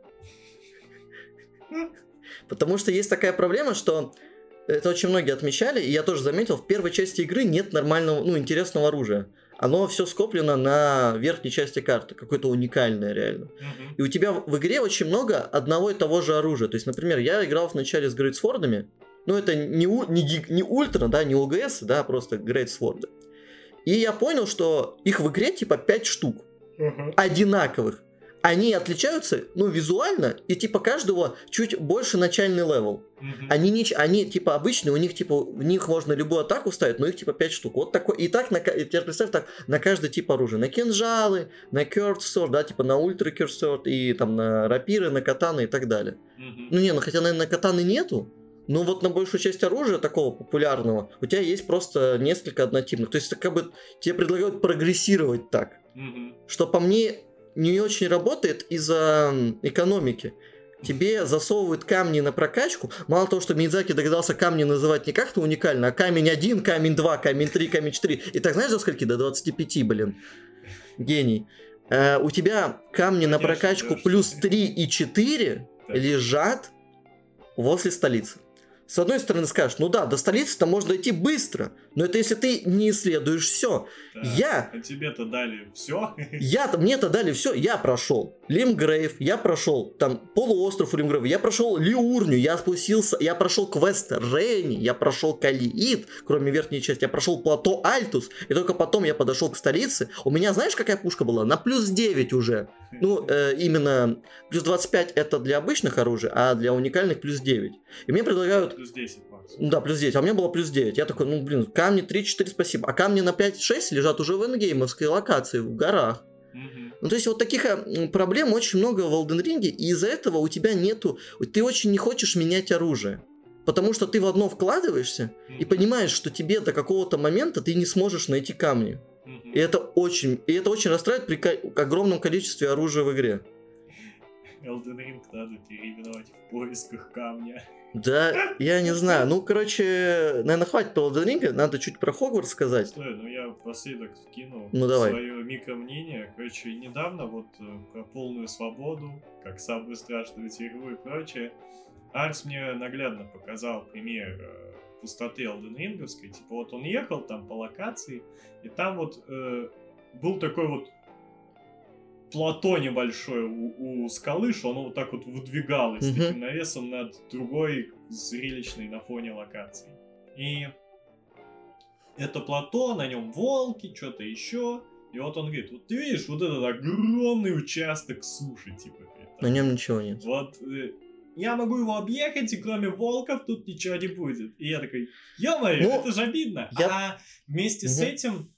Потому что есть такая проблема, что это очень многие отмечали, и я тоже заметил, в первой части игры нет нормального, ну, интересного оружия. Оно все скоплено на верхней части карты, какое-то уникальное реально. Мгм. И у тебя в игре очень много одного и того же оружия. То есть, например, я играл вначале с Грейтсфордами, ну, это не, у- не, не ультра, да, не UGS, да, просто greatsword ы. И я понял, что их в игре типа 5 штук Ага. одинаковых. Они отличаются, ну, визуально, и типа каждого чуть больше начальный level. Мгм. Они, не, они типа обычные, у них типа, в них можно любую атаку ставить, но их типа 5 штук. Вот такой, и так, на, теперь представь так, на каждый тип оружия. На кинжалы, на sword, да, типа на ultra sword, и там на рапиры, на катаны и так далее. Мгм. Ну не, ну хотя, наверное, на катаны нету, но вот на большую часть оружия такого популярного у тебя есть просто несколько однотипных. То есть как бы тебе предлагают прогрессировать так Мгм. что по мне не очень работает из-за экономики. Тебе засовывают камни на прокачку. Мало того, что Мидзаки догадался камни называть не как-то уникально, а камень 1, камень 2, камень 3, камень 4. И так знаешь, до скольки? До 25, блин. Гений. Э, у тебя камни на прокачку плюс что- 3 и 4 Так. лежат возле столицы. С одной стороны скажешь, ну да, до столицы-то можно идти быстро, но это если ты не исследуешь все. Да. Я А тебе-то дали все. я мне-то дали все, я прошел Лимгрейв, я прошел там полуостров Лимгрейва, я прошел Лиурню, я спустился, я прошел квест Рейни, я прошел Калиит, кроме верхней части, я прошел плато Альтус, и только потом я подошел к столице. У меня, знаешь, какая пушка была? На плюс 9 уже. Ну, э, именно плюс 25 это для обычных оружий, а для уникальных плюс 9. И мне предлагают Плюс 10 максимум. ну Да, плюс 9, а у меня было плюс 9. Я такой, ну блин, камни 3-4, спасибо. А камни на 5-6 лежат уже в эндгеймовской локации, в горах. Мгм. Ну, то есть вот таких э, проблем очень много в Elden Ring, и из-за этого у тебя нету... Ты очень не хочешь менять оружие. Потому что ты в одно вкладываешься и Мгм. понимаешь, что тебе до какого-то момента ты не сможешь найти камни. Мгм. И это очень, и это очень расстраивает при огромном количестве оружия в игре. Elden Ring надо переименовать в поисках камня. Да, я не знаю. Ну, короче, наверное, хватит по Elden Ring, надо чуть про Хогвартс сказать. Стой, ну я последок вкину Ну, давай. свое микромнение. Короче, недавно вот э, про полную свободу, как самую страшную тюрьму и прочее, Арс мне наглядно показал пример э, пустоты Elden Ring'овской. Типа вот он ехал там по локации, и там вот э, был такой вот плато небольшое у, у скалы, что оно вот так вот выдвигалось Мгм. таким навесом над другой зрелищной на фоне локации. И это плато, на нем волки, что-то еще. И вот он говорит, вот ты видишь, вот этот огромный участок суши, типа. говорит, На нем ничего нет. вот э, я могу его объехать, и кроме волков тут ничего не будет. И я такой, ё-моё, Ну, это же обидно. я- А вместе с Мгм. этим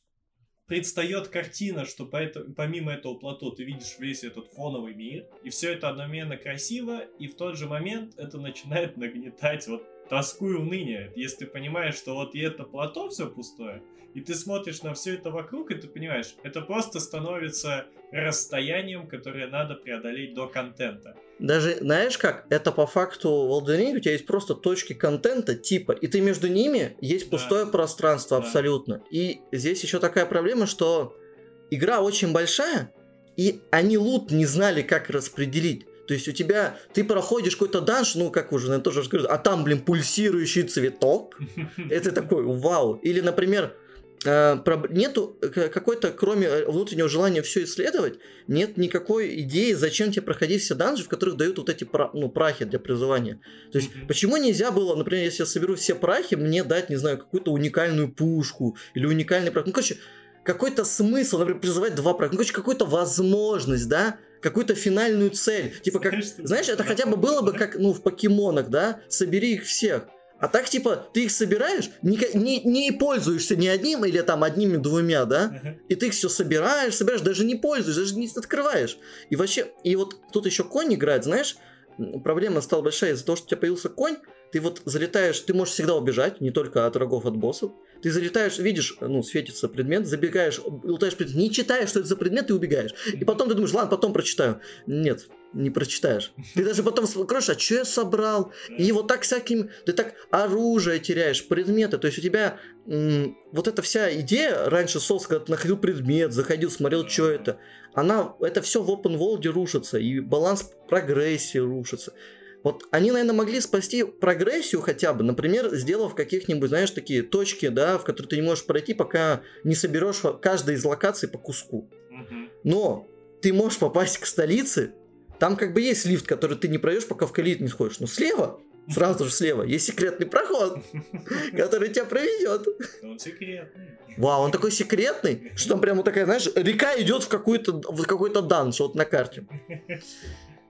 предстает картина, что поэто- помимо этого плато ты видишь весь этот фоновый мир, и все это одновременно красиво, и в тот же момент это начинает нагнетать вот тоску и уныние. Если ты понимаешь, что вот и это плато все пустое, и ты смотришь на все это вокруг, и ты понимаешь, это просто становится расстоянием, которое надо преодолеть до контента. Даже, знаешь как, это по факту в Elden Ring у тебя есть просто точки контента типа, и ты между ними есть Да. пустое пространство Да. абсолютно. И здесь еще такая проблема, что игра очень большая, и они лут не знали, как распределить. То есть у тебя, ты проходишь какой-то данж, ну, как уже, наверное, тоже скажу, а там, блин, пульсирующий цветок, это такой вау. Или, например, нету к- какой-то, кроме э, внутреннего желания все исследовать, нет никакой идеи, зачем тебе проходить все данжи, в которых дают вот эти ну, прахи для призывания. То есть, Мгм. почему нельзя было, например, если я соберу все прахи, мне дать, не знаю, какую-то уникальную пушку или уникальный прах. Ну, короче, какой-то смысл, например, призывать два праха. Ну, короче, какую-то возможность, да, какую-то финальную цель. Типа, как, Знаешь, это хотя бы было бы как, ну, в покемонах, да, собери их всех. А так, типа, ты их собираешь, не, не, не пользуешься ни одним или там одними-двумя, да, Ага. и ты их все собираешь, собираешь, даже не пользуешься, даже не открываешь. И вообще, и вот тут еще конь играет, знаешь, проблема стала большая из-за того, что у тебя появился конь, ты вот залетаешь, ты можешь всегда убежать, не только от врагов, от боссов. Ты залетаешь, видишь, ну, светится предмет, забегаешь, лутаешь предмет, не читаешь, что это за предмет, и убегаешь. И потом ты думаешь, ладно, потом прочитаю. Нет, не прочитаешь. Ты даже потом откроешь, а что я собрал? И вот так всяким, ты так оружие теряешь, предметы. То есть у тебя м, вот эта вся идея, раньше Сос, когда ты находил предмет, заходил, смотрел, что это, она, это все в open world рушится, и баланс прогрессии рушится. Вот они, наверное, могли спасти прогрессию хотя бы, например, сделав каких-нибудь, знаешь, такие точки, да, в которые ты не можешь пройти, пока не соберешь каждой из локаций по куску. Но ты можешь попасть к столице, там как бы есть лифт, который ты не пройдешь, пока в Калит не сходишь. Но слева, сразу же слева, есть секретный проход, который тебя проведет. Он секретный. Вау, он такой секретный, что там прямо такая, знаешь, река идет в какой-то в какой-то данж вот на карте.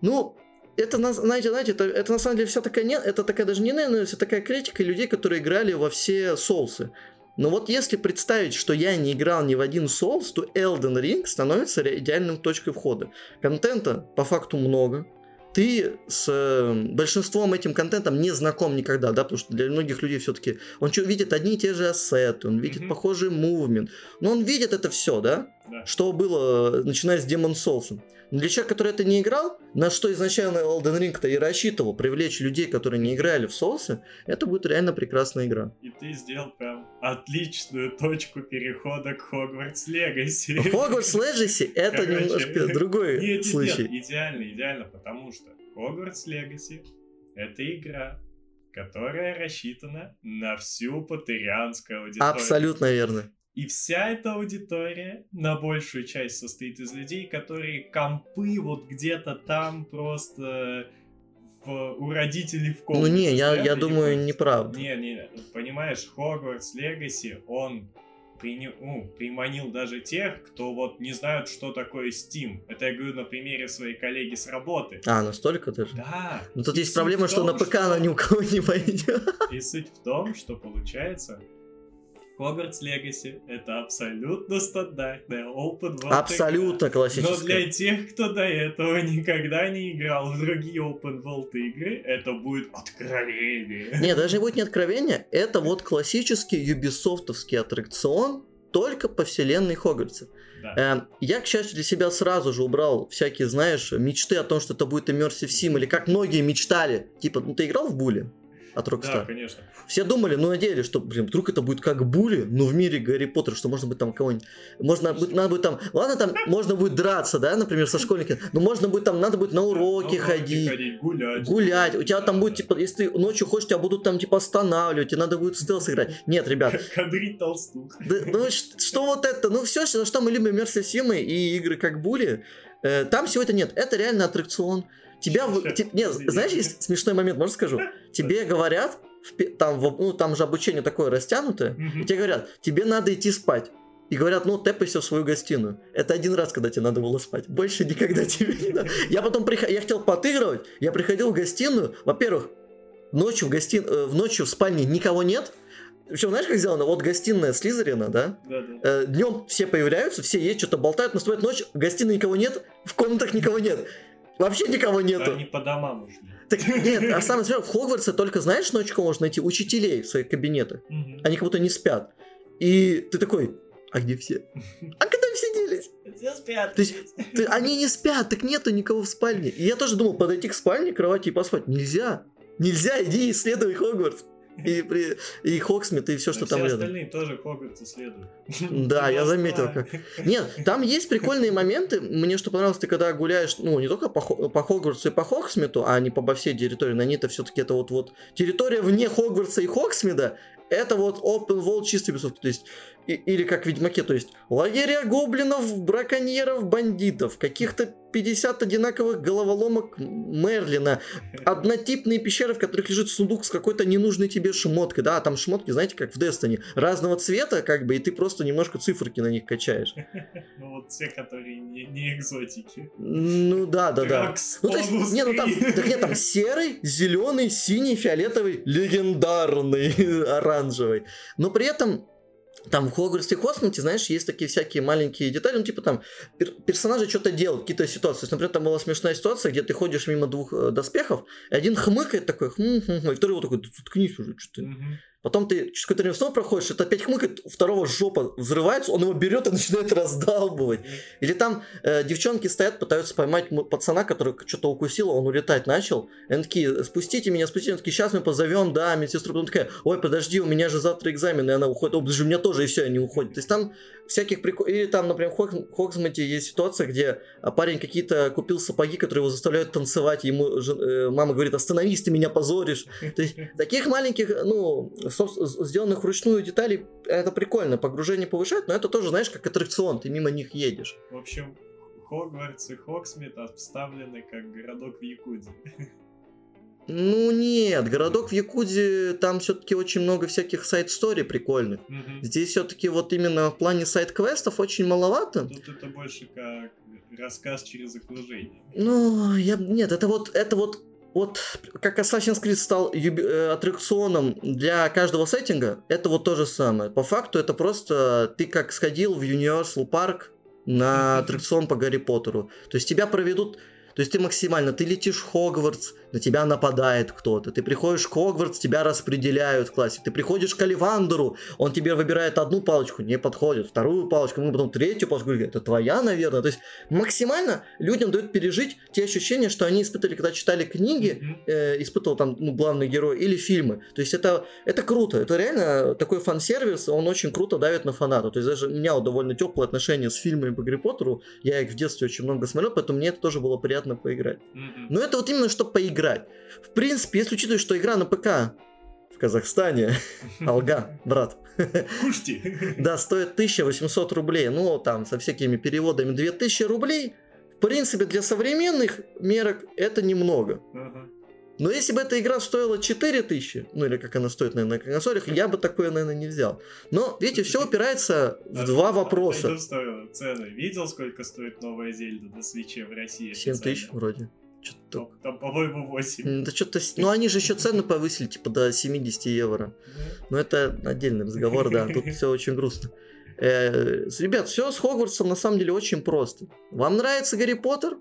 Ну, это, на- знаете, знаете, это, это на самом деле вся такая, не, это такая даже не наверное, вся такая критика людей, которые играли во все соусы. Но вот если представить, что я не играл ни в один соус, то Elden Ring становится идеальным точкой входа. Контента по факту много. Ты с э, большинством этим контентом не знаком никогда, да, потому что для многих людей все-таки он что, видит одни и те же ассеты, он видит Мгм. похожий мувмент, но он видит это все, да, Да. что было, э, начиная с Demon Souls. Но для человека, который это не играл, на что изначально Elden Ring-то и рассчитывал, привлечь людей, которые не играли в соусы, это будет реально прекрасная игра. И ты сделал прям отличную точку перехода к Хогвартс Легаси. Hogwarts Legacy это Короче, немножко другой Нет, нет, случай. нет, идеально, идеально, потому что Hogwarts Legacy это игра, которая рассчитана на всю патерианскую аудиторию. Абсолютно верно. И вся эта аудитория на большую часть состоит из людей, которые компы вот где-то там просто в- у родителей в Ну комнате. не, я, я думаю, пользуются. неправда. Не, не, понимаешь, Хогвартс Легаси, он прини- ну, приманил даже тех, кто вот не знают, что такое Steam. Это я говорю на примере своей коллеги с работы. А, настолько даже? Да. Ну тут И есть проблема, в что том, на ПК она ни у кого не пойдет. И суть в том, что получается, Хогвартс Легаси это абсолютно стандартная open world Абсолютно игра. Но классическая. для тех, кто до этого никогда не играл в другие open world игры, это будет откровение. Не, даже не будет не откровения, это вот классический юбисофтовский аттракцион, только по вселенной Хогвартса. Да. Эм, Я, к счастью, для себя сразу же убрал всякие, знаешь, мечты о том, что это будет Immersive Sim, или как многие мечтали. Типа, ну ты играл в Буле? От Да, Rockstar. конечно. Все думали, ну надеялись, что, блин, вдруг это будет как Були, но в мире Гарри Поттера, что можно будет там кого-нибудь, можно будет, надо будет там, ладно, там можно будет драться, да, например, со школьниками, но можно будет там, надо будет на уроки На ходить, гулять. гулять, у тебя там Да, будет, да. типа, если ты ночью хочешь, тебя будут там, типа, останавливать, тебе надо будет стелс играть. Нет, ребят, Кадрить толстух. да, ну что вот это, ну все, что, что мы любим Мерси Симы и игры как Були, э, там всего это нет, это реально аттракцион. Тебя, те- нет, знаешь, есть смешной момент, можно скажу? Тебе говорят, в там, в- ну, там же обучение такое растянутое, и тебе говорят, тебе надо идти спать. И говорят, ну, тэпайся в свою гостиную. Это один раз, когда тебе надо было спать. Больше никогда тебе не надо. Я потом приходил, я хотел поотыгрывать, я приходил в гостиную, во-первых, ночью в, гости... э, в ночью в спальне никого нет. Причем, знаешь, как сделано? Вот гостиная Слизерина, да? Да, да. Днем все появляются, все есть, что-то болтают, наступает ночь, в гостиной никого нет, в комнатах никого нет. Вообще никого нету. Они по домам ушли. Так нет, а самое смешное, в Хогвартсе только знаешь ночью можно найти? Учителей в своих кабинетах. Мгм. Они как будто не спят. И ты такой, а где все? А когда все делись? Все спят. То есть Ты- они не спят, так нету никого в спальне. И я тоже думал, подойти к спальне, кровати и поспать. Нельзя. Нельзя, иди исследуй Хогвартс. И, при- и Хоксмит, и все, что там рядом. остальные тоже Хогвартс исследуют. Да, я заметил, как. Нет, там есть прикольные моменты. Мне что понравилось, ты когда гуляешь, ну, не только по, по Хогвартсу и по Хоксмиту, а не по во всей территории, на ней это все-таки это вот, вот территория вне Хогвартса и Хоксмида, это вот open world чистый без То есть, и- или как в Ведьмаке, то есть лагеря гоблинов, браконьеров, бандитов, каких-то 50 одинаковых головоломок Мерлина, однотипные пещеры, в которых лежит сундук с какой-то ненужной тебе шмоткой, да, а там шмотки, знаете, как в Destiny, разного цвета, как бы, и ты просто немножко циферки на них качаешь. Ну вот те, которые не, не экзотики. Ну да, да, да. Ну, то есть, бонус не, ну там, так нет, там серый, зеленый, синий, фиолетовый, легендарный, оранжевый. Но при этом там в Хогвартсе Хосмите, знаешь, есть такие всякие маленькие детали, ну, типа там пер- персонажи что-то делают, какие-то ситуации. Есть, например, там была смешная ситуация, где ты ходишь мимо двух э, доспехов, и один хмыкает такой, хм, хм, хм, и второй вот такой, «Да заткнись уже, что ты. Потом ты через какое-то время снова проходишь, это опять хмыкает, у второго жопа взрывается, он его берет и начинает раздалбывать. Или там э, девчонки стоят, пытаются поймать пацана, который что-то укусил, он улетать начал. И они такие, спустите меня, спустите. Они такие, сейчас мы позовем, да, медсестру. Потом такая, ой, подожди, у меня же завтра экзамен. И она уходит, о, подожди, у меня тоже, и все, они уходят. То есть там всяких прикол... Или там, например, в Хог- Хогсмите есть ситуация, где а, парень какие-то купил сапоги, которые его заставляют танцевать. Ему жен- э, мама говорит, остановись, ты меня позоришь. То есть таких маленьких, ну, сделанных вручную деталей, это прикольно, погружение повышает, но это тоже, знаешь, как аттракцион, ты мимо них едешь. В общем, Хогвартс и Хоксмит обставлены как городок в Якудзе. Ну нет, городок в Якузе, там все-таки очень много всяких сайт-стори прикольных. Мгм. Здесь все-таки вот именно в плане сайт-квестов очень маловато. Тут это больше как рассказ через окружение. Ну, я... Нет, это вот, это вот, вот как Assassin's Creed стал юби- э, аттракционом для каждого сеттинга, это вот то же самое. По факту это просто ты как сходил в Universal Park на аттракцион по Гарри Поттеру. То есть тебя проведут... То есть ты максимально, ты летишь в Хогвартс, на тебя нападает кто-то. Ты приходишь в Хогвартс, тебя распределяют в классе. Ты приходишь к Оливандеру, он тебе выбирает одну палочку, не подходит, вторую палочку, ну потом третью палочку, говорит, это твоя, наверное. То есть максимально людям дают пережить те ощущения, что они испытывали, когда читали книги, э, испытывал там ну, главный герой или фильмы. То есть это, это круто, это реально такой фан-сервис, он очень круто давит на фаната. То есть даже у меня вот довольно теплые отношения с фильмами по Гарри Поттеру, я их в детстве очень много смотрел, поэтому мне это тоже было приятно поиграть. Но это вот именно чтобы поиграть. В принципе, если учитывать, что игра на ПК в Казахстане, алга, брат, Кушайте. да, стоит 1800 рублей, ну, там, со всякими переводами 2000 рублей, в принципе, для современных мерок это немного. Но если бы эта игра стоила 4000, ну или как она стоит, наверное, на консолях, я бы такое, наверное, не взял. Но, видите, все упирается в А- два вопроса. цены. Видел, сколько стоит новая Зельда на свече в России? 7 тысяч вроде. Что-то Там, там, по-моему, 8. Да что-то... Ну, они же еще цену повысили, типа, до 70 евро. Но это отдельный разговор, да. Тут все очень грустно. Э, Ребят, все с Хогвартсом на самом деле очень просто. Вам нравится Гарри Поттер?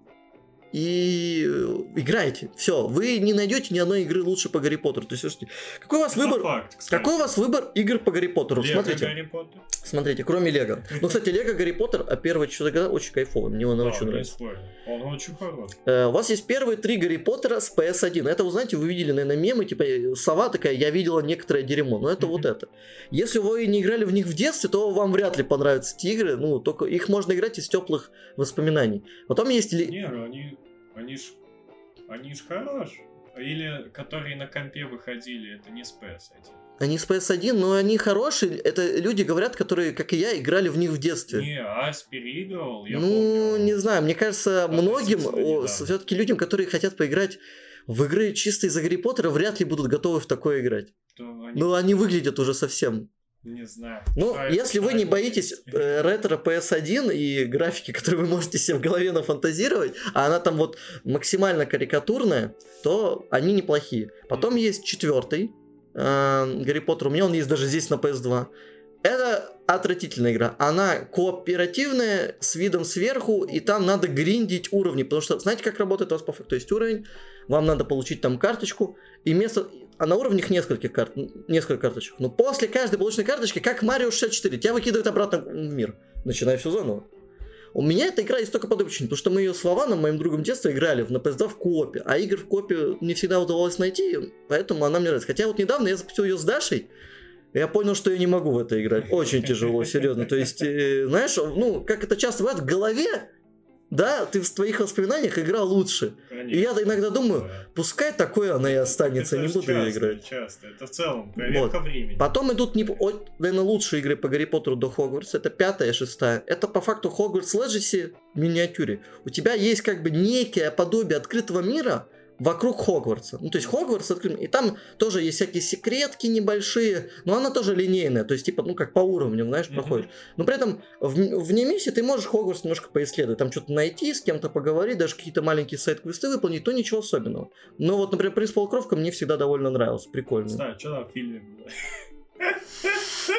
И э, играйте. Все, вы не найдете ни одной игры лучше по Гарри Поттеру. То есть, слушайте, какой у вас выбор? факт. Какой у вас выбор игр по Гарри Поттеру? Лего Смотрите, Гарри Поттер? смотрите, кроме Лего. Ну, кстати, Лего Гарри Поттер, а первая что-то года очень кайфовый, мне он Да, очень нравится. Он очень хорош. Э, У вас есть первые три Гарри Поттера с PS1. Это, вы знаете, вы видели, наверное, мемы, типа э, сова такая, я видела некоторое дерьмо. Но это вот это. Если вы не играли в них в детстве, то вам вряд ли понравятся эти игры. Ну, только их можно играть из теплых воспоминаний. Потом есть... Не, они, они ж, они ж хорош. Или которые на компе выходили, это не с PS1. Они с PS1, но они хорошие. Это люди, говорят, которые, как и я, играли в них в детстве. Не, Ас переигрывал, я ну, помню. не знаю, мне кажется, многим, Относительно недавно. все-таки людям, которые хотят поиграть в игры чисто из-за Гарри Поттера, вряд ли будут готовы в такое играть. То они, Ну, они выглядят уже совсем не знаю. Ну, если вы не боитесь э, ретро PS1 и графики, которые вы можете себе в голове нафантазировать, а она там вот максимально карикатурная, то они неплохие. Потом есть четвертый э, Гарри Поттер. У меня он есть даже здесь на PS2. Это отвратительная игра. Она кооперативная, с видом сверху, и там надо гриндить уровни. Потому что, знаете, как работает у вас по факту? Есть уровень, вам надо получить там карточку, и вместо... А на уровнях нескольких карт, несколько карточек. Но после каждой полученной карточки, как Марио 64, тебя выкидывает обратно в мир. Начиная все заново. У меня эта игра есть только по причине, потому что мы ее с Вованом, моим другом детства, играли в на PS2 в копе, а игр в копе не всегда удавалось найти, поэтому она мне нравится. Хотя вот недавно я запустил ее с Дашей, я понял, что я не могу в это играть. Очень тяжело, серьезно. То есть, э, знаешь, ну, как это часто бывает, в голове, да, ты в твоих воспоминаниях игра лучше. Конечно. И я иногда думаю, Да. пускай такое она и останется, Это не буду часто, играть. Часто, это в целом проверка времени. Потом идут, не, о- наверное, лучшие игры по Гарри Поттеру до Хогвартса. Это пятая, шестая. Это по факту Хогвартс Леджеси в миниатюре. У тебя есть как бы некое подобие открытого мира вокруг Хогвартса. Ну, то есть Хогвартс открыт, и там тоже есть всякие секретки небольшие, но она тоже линейная, то есть типа, ну, как по уровню, знаешь, Мгм. проходишь. Но при этом в, в Немесе ты можешь Хогвартс немножко поисследовать, там что-то найти, с кем-то поговорить, даже какие-то маленькие сайт-квесты выполнить, то ничего особенного. Но вот, например, Принц Полукровка мне всегда довольно нравился, прикольно. Знаю, что там в фильме было.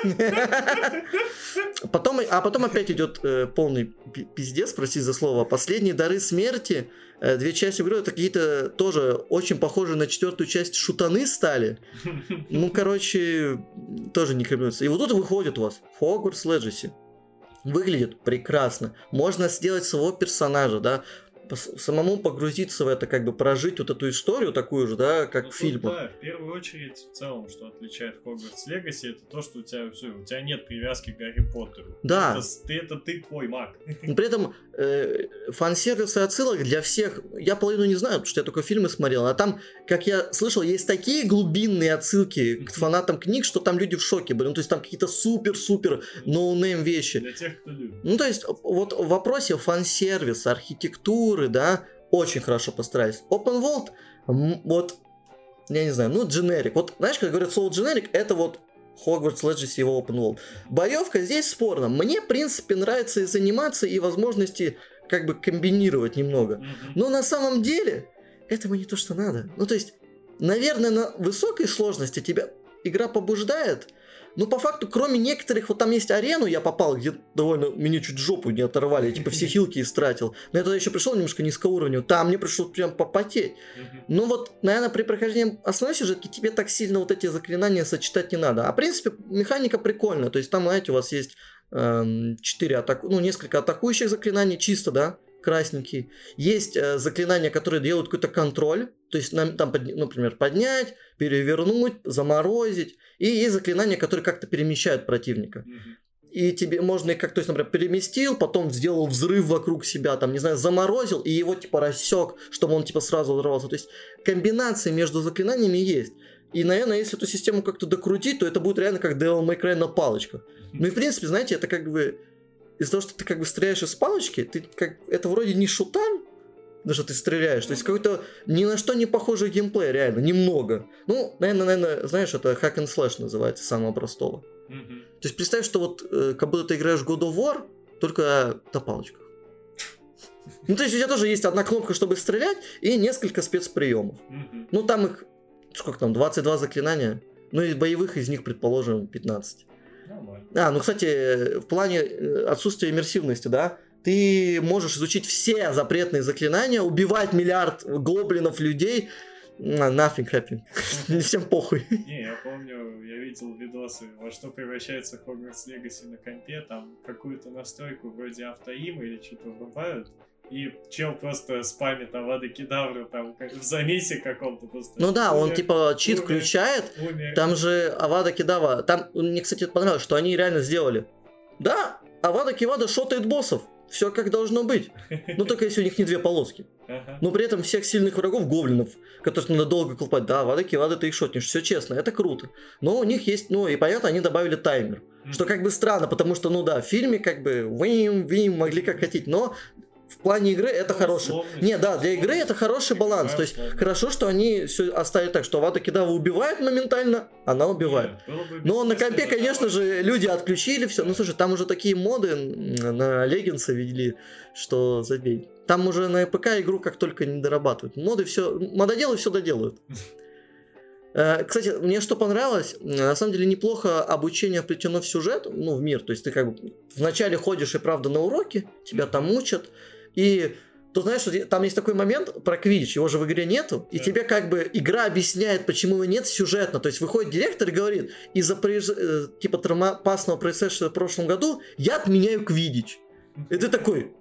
Потом, а потом опять идет э, полный пи- пиздец, прости за слово. Последние дары смерти. Э, две части игры это какие-то тоже очень похожие на четвертую часть шутаны стали. Ну, короче, тоже не комбинуется. И вот тут выходит у вас Хогвартс Леджеси. Выглядит прекрасно. Можно сделать своего персонажа, да, самому погрузиться в это, как бы прожить вот эту историю такую же, да, как Ну, в фильмах. Да, в первую очередь, в целом, что отличает Хогвартс Легаси, это то, что у тебя все, у тебя нет привязки к Гарри Поттеру. Да. Это, ты, это ты твой маг. Но при этом э, фан-сервис и отсылок для всех, я половину не знаю, потому что я только фильмы смотрел, а там, как я слышал, есть такие глубинные отсылки к фанатам книг, что там люди в шоке были. Ну, то есть там какие-то супер-супер noname вещи. Для тех, кто любит. Ну, то есть, вот в вопросе фан-сервиса, архитектуры, да, очень хорошо постарались. Open World, вот, я не знаю, ну, дженерик. Вот, знаешь, когда говорят слово дженерик, это вот Хогвартс Legacy его Open World. Боевка здесь спорно. Мне, в принципе, нравится и заниматься, и возможности как бы комбинировать немного. Но на самом деле этого не то, что надо. Ну, то есть, наверное, на высокой сложности тебя игра побуждает, но по факту, кроме некоторых, вот там есть арену, я попал, где довольно меня чуть жопу не оторвали, типа все хилки истратил. Но я туда еще пришел немножко низкоуровню, там мне пришлось прям попотеть. Ну вот, наверное, при прохождении основной сюжетки тебе так сильно вот эти заклинания сочетать не надо. А в принципе, механика прикольная. То есть там, знаете, у вас есть эм, 4 атаку, ну, несколько атакующих заклинаний, чисто, да, красненькие. Есть э, заклинания, которые делают какой-то контроль. То есть, нам, там, подня- например, поднять, перевернуть, заморозить. И есть заклинания, которые как-то перемещают противника. И тебе можно их как, то есть, например, переместил, потом сделал взрыв вокруг себя, там, не знаю, заморозил, и его, типа, рассек, чтобы он, типа, сразу взорвался. То есть, комбинации между заклинаниями есть. И, наверное, если эту систему как-то докрутить, то это будет реально как Devil May Cry на палочках. Ну и, в принципе, знаете, это как бы... Из-за того, что ты как бы стреляешь из палочки, ты как... Это вроде не шутан, на что ты стреляешь. То есть какой-то ни на что не похожий геймплей, реально, немного. Ну, наверное, наверное, знаешь, это hack and slash называется, самого простого. Мгм. То есть представь, что вот э, как будто ты играешь в God of War, только на палочках. Ну, то есть у тебя тоже есть одна кнопка, чтобы стрелять, и несколько спецприемов. Мгм. Ну, там их, сколько там, 22 заклинания. Ну, из боевых из них, предположим, 15. Нормально. А, ну, кстати, в плане э, отсутствия иммерсивности, да, ты можешь изучить все запретные заклинания, убивать миллиард гоблинов, людей, нафиг happy. Не всем похуй. Не, я помню, я видел видосы, во что превращается Hogwarts Legacy на компе, там какую-то настройку вроде автоима или что-то врубают, и чел просто спамит Авада Кедавру там как в замесе каком-то просто. Ну да, он типа чит умер, включает, умер. там же Авада Кедава, там, мне, кстати, понравилось, что они реально сделали. Да, Авада Кедава шотает боссов, все как должно быть. Ну только если у них не две полоски. Но при этом всех сильных врагов, гоблинов, которых надо долго колпать, да, Авада Кедава ты их шотнешь, все честно, это круто. Но у них есть, ну и понятно, они добавили таймер. Что как бы странно, потому что, ну да, в фильме как бы вим, вим, могли как хотеть, но в плане игры это условность, Не, да, для игры это хороший баланс. То есть хорошо, что они все оставили так, что Авада Кедава убивает моментально, она убивает. Но на компе, конечно же, люди отключили все. Ну слушай, там уже такие моды на леггинсы ввели, что забей. Там уже на ПК игру как только не дорабатывают. Моды все, мододелы все доделают. Э, Кстати, мне что понравилось, на самом деле неплохо обучение вплетено в сюжет, ну, в мир. То есть ты как бы вначале ходишь и правда на уроки, тебя там учат, и ты знаешь, там есть такой момент про Квидич, его же в игре нету, и Да. тебе как бы игра объясняет, почему его нет сюжетно. То есть выходит директор и говорит, из-за э, типа травмоопасного происшедшего в прошлом году я отменяю Квидич. И ты такой,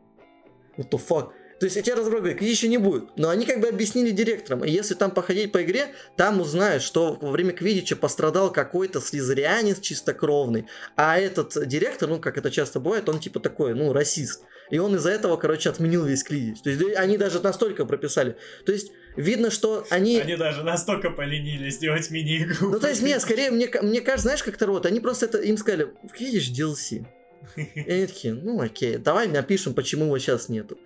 what the fuck? То есть я тебе говорю, Квидича не будет. Но они как бы объяснили директорам. И если там походить по игре, там узнаешь, что во время Квидича пострадал какой-то слизерианец чистокровный. А этот директор, ну как это часто бывает, он типа такой, ну расист. И он из-за этого, короче, отменил весь Квидич. То есть они даже настолько прописали. То есть видно, что они... Они даже настолько поленились сделать мини-игру. Ну, то есть, нет, скорее, мне, мне кажется, знаешь, как-то вот, они просто это, им сказали, в Квидич DLC. И они такие, ну окей, давай напишем, почему его сейчас нету.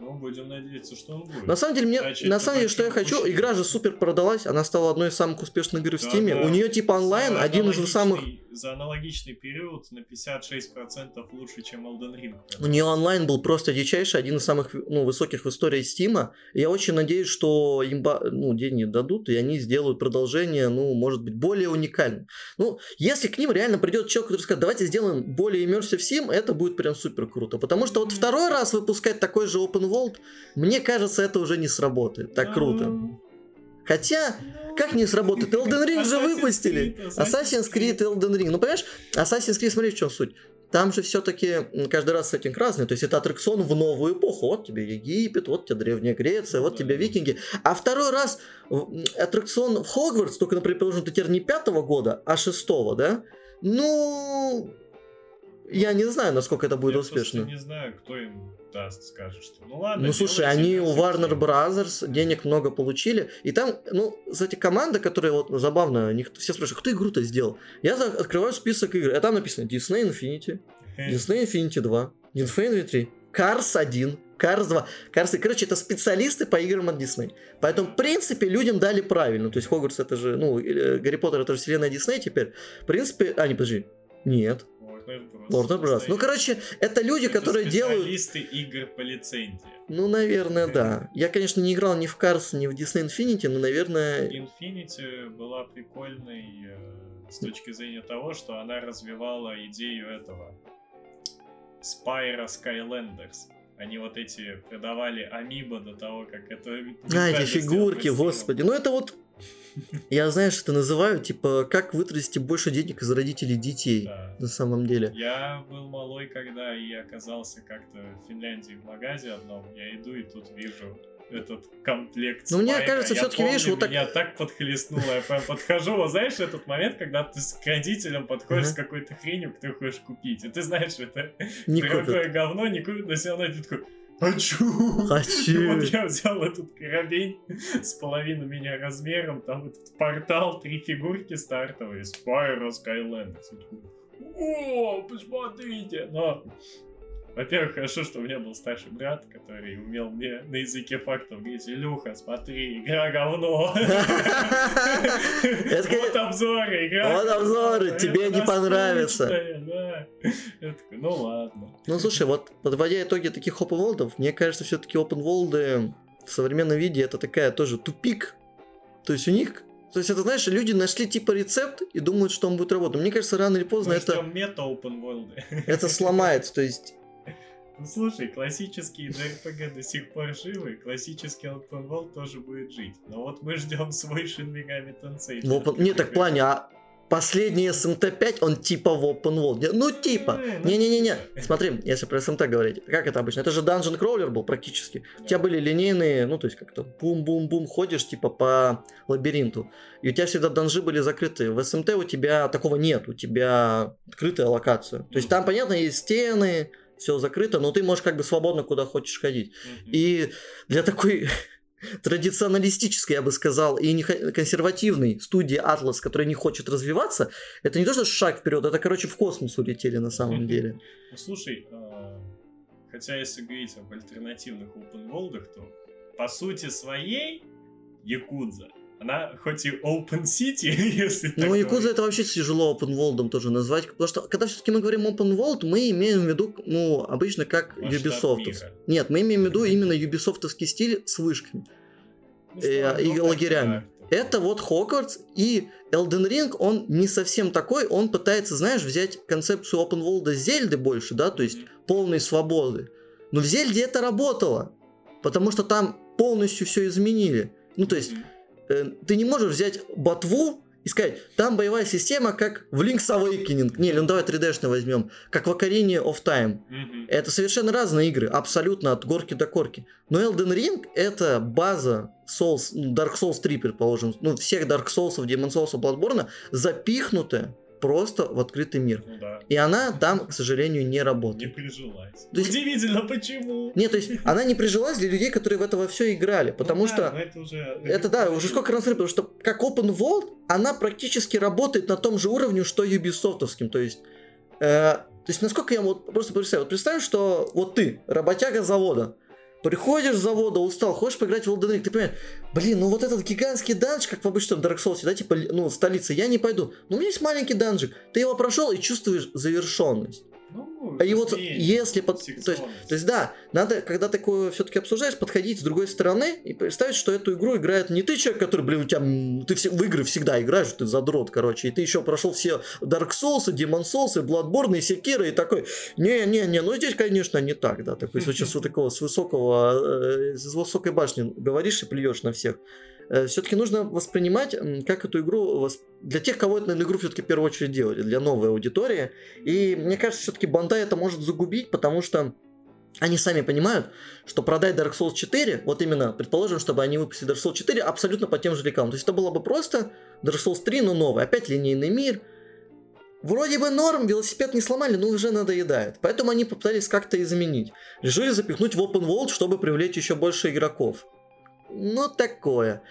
Ну, будем надеяться, что он будет. На самом деле, мне, на самом деле, что я хочу, игра же супер продалась, она стала одной из самых успешных игр в Да, Стиме. да. У нее типа онлайн За один из самых... За аналогичный период на 56% лучше, чем Elden Ring. У нее онлайн был просто дичайший, один из самых ну, высоких в истории Стима. Я очень надеюсь, что им ну, деньги дадут, и они сделают продолжение, ну, может быть, более уникальным. Ну, если к ним реально придет человек, который скажет, давайте сделаем более immersive Sim, это будет прям супер круто. Потому что вот второй раз выпускать такой же open world, мне кажется, это уже не сработает так круто. Хотя, как не сработает? Elden Ring же выпустили. Assassin's Creed, Elden Ring. Ну, понимаешь, Assassin's Creed, смотри, в чем суть. Там же все-таки каждый раз сеттинг разный. То есть это аттракцион в новую эпоху. Вот тебе Египет, вот тебе Древняя Греция, вот Да. тебе викинги. А второй раз аттракцион в Хогвартс, только, например, предположим, ты теперь не пятого года, а шестого, да? Ну, я не знаю, насколько это будет Я успешно. просто не знаю, кто им даст, скажет, что ну ладно. Ну слушай, они у Warner. Brothers денег много получили. И там, ну, кстати, команда, которая вот забавно, никто, все спрашивают, кто игру-то сделал? Я открываю список игр, а там написано Disney Infinity, Disney Infinity 2, Disney Infinity 3, Cars 1, Cars 2. Cars, короче, это специалисты по играм от Disney. Поэтому, в принципе, людям дали правильно. То есть Хогвартс это же, ну, э, Гарри Поттер это же вселенная Disney теперь. В принципе, а, не, подожди. Нет, Bros. Warner Bros. Ну, короче, это люди, Это которые делают... игр по лицензии. Ну, наверное, да. Я, конечно, не играл ни в Cars, ни в Disney Infinity, но, наверное... Infinity была прикольной э, с точки зрения того, что она развивала идею этого Spyro Skylanders. Они вот эти продавали Амибо до того, как это... А, эти фигурки, господи. Ну, это вот... Я, знаешь, это называю, типа, как вытратить больше денег из родителей детей. Да. На самом деле. Я был малой, когда и оказался как-то в Финляндии в магазе одном. Я иду и тут вижу этот комплект. Ну, мне Спайка. кажется, помню, видишь, вот так- Меня так подхлестнуло. Я прям подхожу, вот знаешь, этот момент, когда ты с- к родителям подходишь с какой-то хренью, которую хочешь купить. И ты знаешь, что это Не дорогое говно, не купит, но все равно ты такой, хочу. Хочу. Вот я взял этот корабень с половину меня размером, там этот портал, три фигурки стартовые, Spyro Skylanders. О, посмотрите! Но, во-первых, хорошо, что у меня был старший брат, который умел мне на языке фактов говорить, Илюха, смотри, игра говно. Вот обзоры, игра Вот обзоры, тебе не понравится. Я такой, ну ладно. Ну, слушай, вот подводя итоги таких open world, мне кажется, все-таки open world в современном виде это такая тоже тупик. То есть у них... То есть это, знаешь, люди нашли типа рецепт и думают, что он будет работать. Мне кажется, рано или поздно Мы это... мета open world. это сломается. То есть Ну слушай, классические JRPG до сих пор живы, классический Open World тоже будет жить. Но вот мы ждем свой Shin Megami Tensei. Open- Не, так в плане, а последний СМТ-5, он типа в open world. Ну, типа. Э, ну, Не-не-не-не, типа. смотри, если про СМТ говорить, как это обычно? Это же Dungeon Crawler был практически. У тебя были линейные, ну, то есть как-то бум-бум-бум, ходишь типа по лабиринту. И у тебя всегда данжи были закрыты. В СМТ у тебя такого нет, у тебя открытая локация. То есть там, понятно, есть стены, все закрыто, но ты можешь как бы свободно куда хочешь ходить. Мгм. И для такой традиционалистической, я бы сказал, и не консервативной студии Atlas, которая не хочет развиваться, это не то, что шаг вперед, это, короче, в космос улетели на самом Мгм. деле. Ну слушай, а, хотя если говорить об альтернативных open world, то по сути своей Якудза, она хоть и open city, если Ну, Якудза это вообще тяжело open world тоже назвать, потому что когда все-таки мы говорим open world, мы имеем в виду, ну, обычно как Ubisoft. Нет, мы имеем в виду именно юбисофтовский стиль с вышками. Ну, э, слава и богу, лагерями. Это вот Хогвартс и Elden Ring, он не совсем такой, он пытается, знаешь, взять концепцию open world Зельды больше, да, то есть полной свободы. Но в Зельде это работало, потому что там полностью все изменили. Ну, то есть. Э, ты не можешь взять ботву и сказать, там боевая система, как в Link's Awakening. Не, ну давай 3D-шно возьмем, как в Ocarina of Time. Мгм. Это совершенно разные игры, абсолютно от горки до корки. Но Elden Ring это база Souls, Dark Souls 3, предположим, ну, всех Dark Souls, Demon Souls, Bloodborne, запихнутая просто в открытый мир. Ну да. И она там, к сожалению, не Не работает. прижилась. То есть- Удивительно, почему? Нет, то есть она не прижилась для людей, которые в это во все играли, потому Ну что... да, это уже... Это да, уже сколько раз потому что как Open World, она практически работает на том же уровне, что Ubisoftовским. То есть, э, то есть насколько я вот просто представляю, вот представь, что вот ты, работяга завода, приходишь с завода, устал, хочешь поиграть в Elden Ring, ты понимаешь, блин, ну вот этот гигантский данж, как в обычном Dark Souls, да, типа, ну, столица, я не пойду. Но у меня есть маленький данжик, ты его прошел и чувствуешь завершенность. Ну, А и вот если под- то есть-. То есть, да, надо, когда такое все-таки обсуждаешь, подходить с другой стороны и представить, что эту игру играет не ты человек, который, блин, у тебя, ты все, в игры всегда играешь, ты задрот, короче, и ты еще прошел все Dark Souls, Demon Souls, и Bloodborne, и Sekiro, и такой, не-не-не, ну здесь, конечно, не так, да, такой сейчас вот такого с высокого, э, с высокой башни говоришь и плюешь на всех. Все-таки нужно воспринимать, как эту игру, для тех, кого эту игру все-таки в первую очередь делали, для новой аудитории, и мне кажется, все-таки Бандай это может загубить, потому что они сами понимают, что продать Dark Souls 4, вот именно, предположим, чтобы они выпустили Dark Souls 4 абсолютно по тем же лекалам. То есть это было бы просто Dark Souls 3, но новый. Опять линейный мир. Вроде бы норм, велосипед не сломали, но уже надоедает. Поэтому они попытались как-то изменить. Решили запихнуть в Open World, чтобы привлечь еще больше игроков. Ну, такое.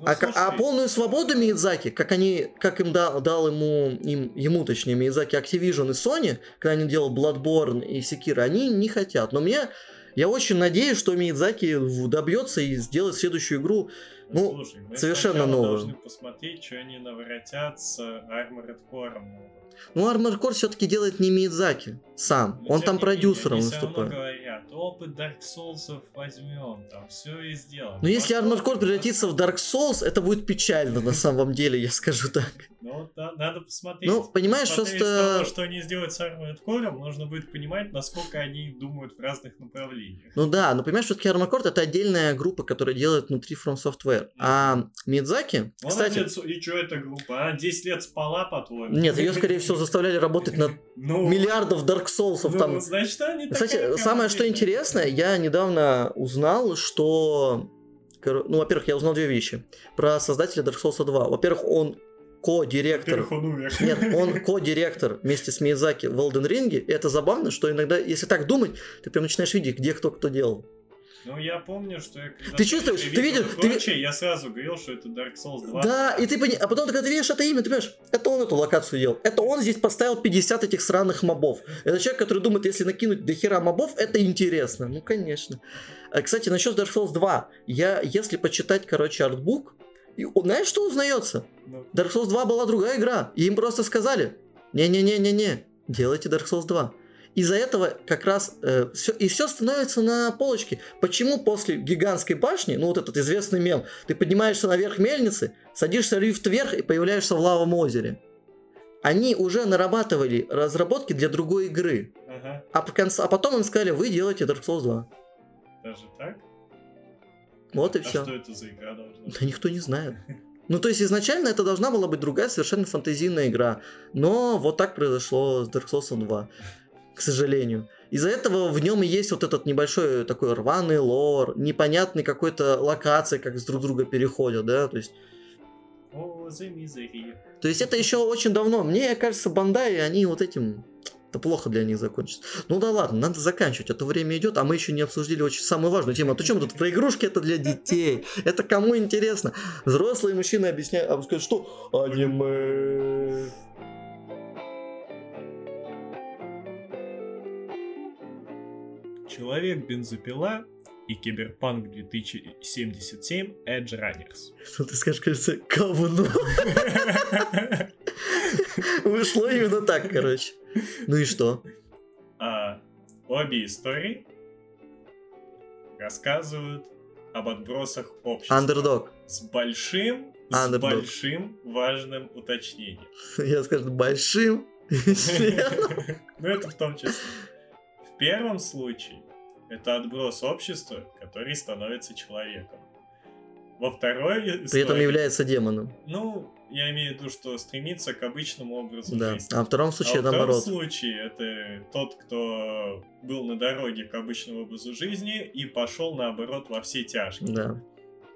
Ну, А, а слушай, полную свободу Миядзаки, как они, как им дал, дал ему, им, ему точнее, Миядзаки Activision и Sony, когда они делали Bloodborne и Sekiro, они не хотят. Но мне, я очень надеюсь, что Миядзаки добьется и сделает следующую игру. Ну, слушай, мы совершенно новую. должны посмотреть, что они наворотят с Armored Core. новым. Ну, Armored Core все-таки делает не Миядзаки сам. Но Он тем там менее, продюсером равно выступает. говорят, опыт Dark Souls возьмем, там все и сделаем. Но если Armored Core превратится в Dark Souls, это будет печально на самом деле, я скажу так. Ну, да- надо посмотреть. Ну, понимаешь, Посмотреть просто- того, что они сделают с Armored Core, можно будет понимать, насколько они думают в разных направлениях. Ну да, но понимаешь, все-таки Armored Core это отдельная группа, которая делает внутри From Software. А Мидзаки, кстати, и что эта группа? Она 10 лет спала, по-твоему? нет, ее скорее всего заставляли работать над ну, миллиардов Dark Souls. ну, там. значит, они Кстати, самое что интересное, я недавно узнал, что... Ну, во-первых, я узнал две вещи. Про создателя Dark Souls 2. Во-первых, он ко-директор он. Нет, он ко-директор вместе с Миязаки в Elden Ring. И это забавно, что иногда, если так думать, ты прям начинаешь видеть, где кто кто делал. Ну, я помню, что я когда Ты чувствуешь, ты видишь, ты прочее, я сразу говорил, что это Dark Souls 2. Да, и ты пони... А потом, когда ты видишь это имя, ты понимаешь, это он эту локацию делал. Это он здесь поставил 50 этих сраных мобов. Это человек, который думает, если накинуть до хера мобов, это интересно. Ну, конечно. А, Кстати, насчет Dark Souls 2. Я, если почитать, короче, артбук, и, знаешь, что узнается? Ну, Dark Souls 2 была другая игра. И им просто сказали, не-не-не-не-не, делайте Dark Souls 2. Из-за этого как раз э, всё, и все становится на полочке. Почему после гигантской башни, ну вот этот известный мем, ты поднимаешься наверх мельницы, садишься лифт вверх и появляешься в лавовом озере? Они уже нарабатывали разработки для другой игры. Ага. А, по концу- а потом им сказали, вы делаете Dark Souls 2. Даже так? Вот и а все. что это за игра должна быть? Да никто не знает. Ну, то есть изначально это должна была быть другая совершенно фантазийная игра. Но вот так произошло с Dark Souls 2. К сожалению. Из-за этого в нем и есть вот этот небольшой такой рваный лор, непонятный какой-то локации, как с друг друга переходят, да, то есть О, за мизери. То есть это еще очень давно. Мне кажется, Бандай, они вот этим... Это плохо для них закончится. Ну да ладно, надо заканчивать, а то время идет, а мы еще не обсудили очень самую важную тему. А то чем тут про игрушки это для детей? Это кому интересно? Взрослые мужчины объясняют, а что аниме. Человек-бензопила и Киберпанк 2077 Edge Runners. Что ты скажешь, кажется, говно. Вышло именно так, короче. Ну и что? А, обе истории рассказывают об отбросах общества. Андердог. С большим, с Underdog. большим важным уточнением. Я скажу, большим. Ну, это в том числе. В первом случае это отброс общества, который становится человеком. Во второй При этом истории- является демоном. Ну, я имею в виду, что стремится к обычному образу Да. жизни. А во втором А случае во втором наоборот. случае это тот, кто был на дороге к обычному образу жизни и пошел наоборот во все тяжкие. Да.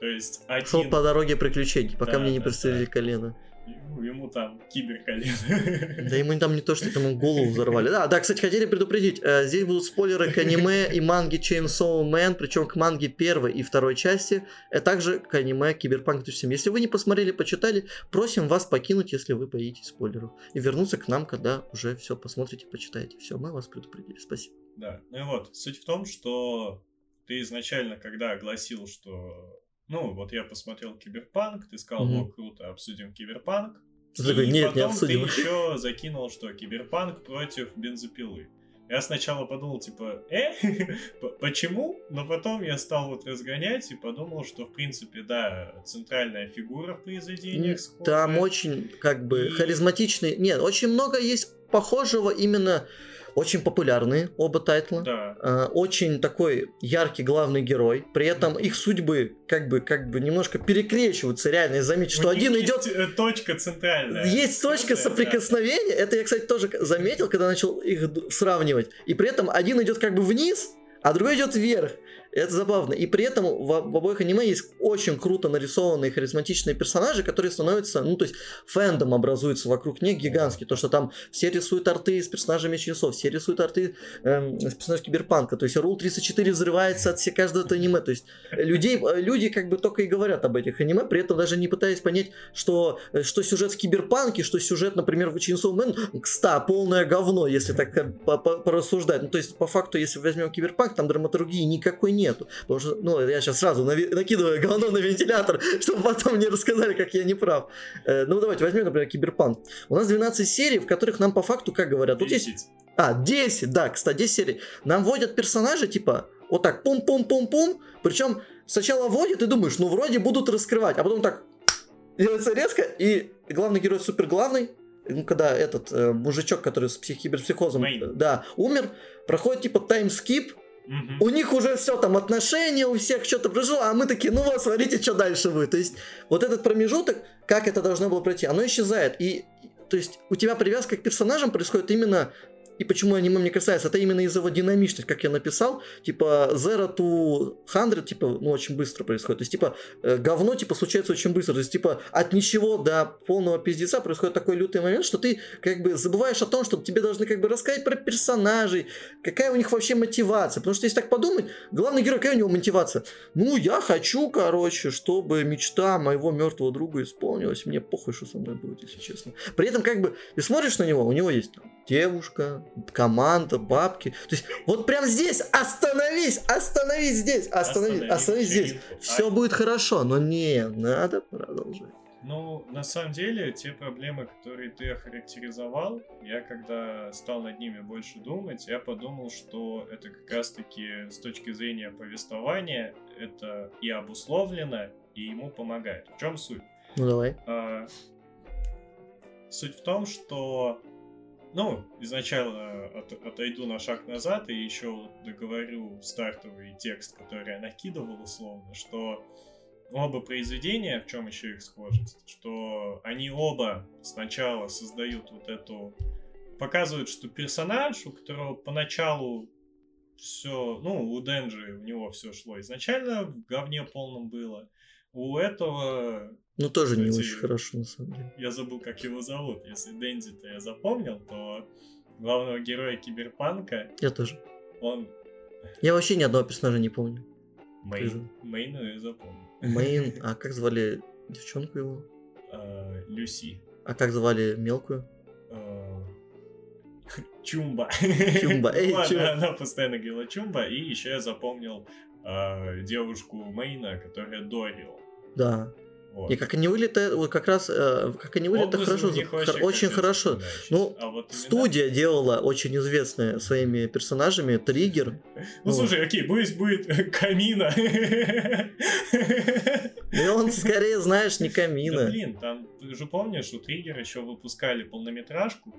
То есть Шел один... по дороге приключений, пока Да, мне не да, прострелили да. колено. Ему, ему там киберколено. Да ему там не то, что ему голову взорвали. Да, да, кстати, хотели предупредить. э, Здесь будут спойлеры к аниме и манге Chainsaw Man, причем к манге первой и второй части, а также к аниме Киберпанк 2007. Если вы не посмотрели, почитали, просим вас покинуть, если вы боитесь спойлеров. И вернуться к нам, когда уже все посмотрите, почитаете. Все, мы вас предупредили. Спасибо. Да, ну и вот, суть в том, что ты изначально, когда огласил, что... Ну, вот я посмотрел Киберпанк, ты сказал, Мгм. о, круто, обсудим Киберпанк. Ты такой, нет, не потом обсудим. ты еще закинул, что Киберпанк против бензопилы. Я сначала подумал, типа, э, почему? Но потом я стал вот разгонять и подумал, что, в принципе, да, центральная фигура в произведениях схожая. Там очень, как бы, И- харизматичный... Нет, очень много есть похожего именно... Очень популярные оба тайтла. Да. Э, очень такой яркий главный герой. При этом их судьбы как бы, как бы немножко перекрещиваются. Реально, и заметь, что один идет... э, точка центральная. Есть точка Схожая, да. соприкосновения. Это я, кстати, тоже заметил, когда начал их сравнивать. И при этом один идет как бы вниз, а другой идет вверх. Это забавно. И при этом в, в обоих аниме есть очень круто нарисованные харизматичные персонажи, которые становятся, ну, то есть фэндом образуется вокруг них гигантский. То, что там все рисуют арты с персонажами часов, все рисуют арты эм, с персонажами Киберпанка. То есть Rule 34 взрывается от всех каждого аниме. То есть людей, э, люди как бы только и говорят об этих аниме, при этом даже не пытаясь понять, что, э, что сюжет в Киберпанке, что сюжет, например, в Chainsaw Man, кста, полное говно, если так э, по- по- порассуждать. Ну, то есть, по факту, если возьмем Киберпанк, там драматургии никакой нету. Потому что, ну, я сейчас сразу нави- накидываю говно на вентилятор, чтобы потом не рассказали, как я не прав. Э, ну, давайте возьмем, например, Киберпанк. У нас 12 серий, в которых нам по факту, как говорят, тут есть 10. а, 10, да, кстати, 10 серий. Нам вводят персонажи, типа, вот так, пум-пум-пум-пум. Причем сначала вводят и думаешь, ну, вроде будут раскрывать, а потом так делается резко, и главный герой супер главный, ну, когда этот э, мужичок, который с псих- киберпсихозом, Мэйн. э, да, умер, проходит типа таймскип, У них уже все там отношения, у всех что-то произошло, а мы такие, ну вот, смотрите, что дальше будет. То есть вот этот промежуток, как это должно было пройти, оно исчезает. И то есть у тебя привязка к персонажам происходит именно и почему аниме мне касается, это именно из-за его динамичности, как я написал, типа Zero to 100, типа, ну, очень быстро происходит. То есть, типа, э, говно, типа, случается очень быстро. То есть, типа, от ничего до полного пиздеца происходит такой лютый момент, что ты, как бы, забываешь о том, что тебе должны, как бы, рассказать про персонажей, какая у них вообще мотивация. Потому что, если так подумать, главный герой, какая у него мотивация? Ну, я хочу, короче, чтобы мечта моего мертвого друга исполнилась. Мне похуй, что со мной будет, если честно. При этом, как бы, ты смотришь на него, у него есть там, девушка, команда, бабки. То есть, вот прям здесь остановись, остановись здесь, остановись, Останови остановись здесь. вечеринку. Все А, будет хорошо, но не, надо продолжать. Ну, на самом деле, те проблемы, которые ты охарактеризовал, я когда стал над ними больше думать, я подумал, что это как раз-таки с точки зрения повествования, это и обусловлено, и ему помогает. В чем суть? Ну давай. А, Суть в том, что Ну, изначально от- отойду на шаг назад и еще договорю стартовый текст, который я накидывал условно, что оба произведения, в чем еще их схожесть, что они оба сначала создают вот эту... Показывают, что персонаж, у которого поначалу все, ну, у Денджи у него все шло изначально в говне полном было. У этого Ну, тоже не Кстати, очень хорошо, на самом деле. я забыл, как его зовут. Если Дэнди-то я запомнил, то главного героя Киберпанка, Я тоже. он Я вообще ни одного персонажа не помню. Мейн. Мейну я запомнил. Мейн, а как звали девчонку его? А, Люси. А как звали мелкую? А, Чумба. Чумба, эй, Ладно, чё? она постоянно говорила Чумба. И еще я запомнил а, девушку Мейна, которая Дорил. Да. Вот. И как они вот как раз, э, как они Образы хорошо, хор- очень хорошо. запоминающиеся. Ну, А вот Студия делала очень известная своими персонажами Триггер. Ну, Ну. слушай, окей, пусть будет Камина. И он скорее, знаешь, не Да Камина. блин, там, ты же помнишь, у Триггер еще выпускали полнометражку.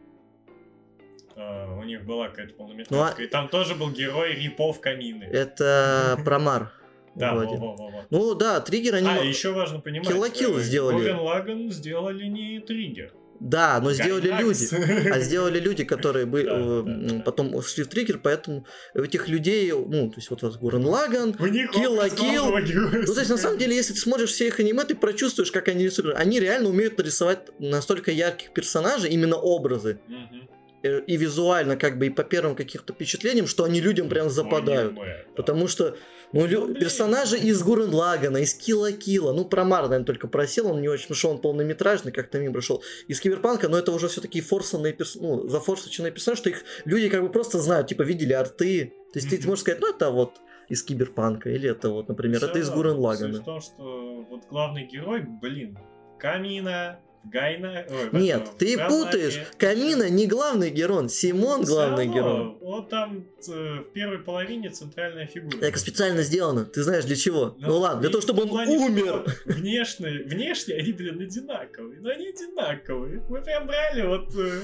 А, у них была какая-то полнометражка. Ну, а- И там тоже был герой Рипов Камины. Это Промар. Да, вроде. во-во-во. Ну да, Триггер они... А, еще важно понимать. Kill э, сделали. Гуррен Лаган сделали не Триггер. Да, но сделали Гайнакс. люди. А сделали люди, которые бы Да, э, да, да. потом ушли в триггер, поэтому этих людей, ну, то есть вот, вот Гурен Лаган, главного героя. Ну, то есть, на самом деле, если ты смотришь все их аниме, ты прочувствуешь, как они рисуют. Они реально умеют нарисовать настолько ярких персонажей, именно образы. Мгм. Э, И визуально, как бы, и по первым каким-то впечатлениям, что они людям прям западают. Аниме, да. Потому что ну, лю- Ну, персонажи из Гурен Лагана, из Кила Кила, ну, про Мар, наверное, только просил, он не очень, потому что он полнометражный, как-то мимо прошел. Из Киберпанка, но это уже все такие форсанные, перс... ну, зафорсаченные персонажи, что их люди как бы просто знают, типа, видели арты. То есть ты Мгм. можешь сказать, ну, это вот из Киберпанка, или это вот, например, Всё это из. Гурен Лагана. в том, что вот главный герой, блин, Камина, Гайна... ой, Нет, ты Франаки. путаешь. Камина не главный герой, Симон главный равно, герой. Вот там э, в первой половине центральная фигура. Это специально сделано. Ты знаешь для чего? Ну, Ну, ладно, для того, чтобы он умер. Внешне, внешне они, блин, одинаковые. Но они одинаковые. Мы прям брали вот... э,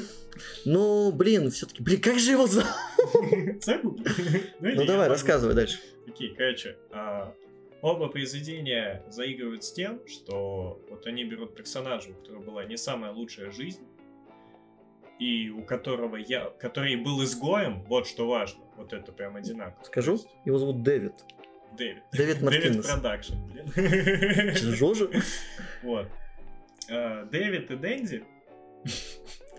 Ну, блин, все-таки, блин, как же его зовут? Ну не, давай, рассказывай дальше. Окей, короче, а, оба произведения заигрывают с тем, что вот они берут персонажа, у которого была не самая лучшая жизнь, и у которого я, который был изгоем, вот что важно, вот это прям одинаково. Скажу, его зовут Дэвид. Дэвид. Дэвид Дэвид Мартинес. Продакшн, блин. Жожа? Вот. А, Дэвид и Дэнджи.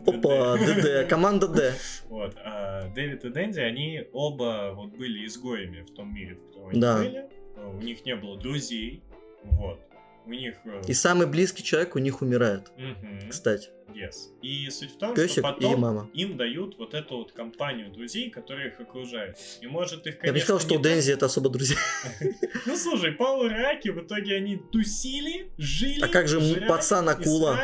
Опа, ДД, команда Д. Вот. а Дэвид и Дэнджи, они оба вот были изгоями в том мире, в котором они Да. были. У них не было друзей. Вот. У них... э, И самый близкий человек у них умирает, мгм, кстати. yes. И суть в том, Песик что потом мама. им дают вот эту вот компанию друзей, которые их окружают. И может их, Я конечно, бы не сказал, что у Дензи это особо друзья. Ну слушай, Пауэр Раки в итоге они тусили, жили, А как же пацан Акула?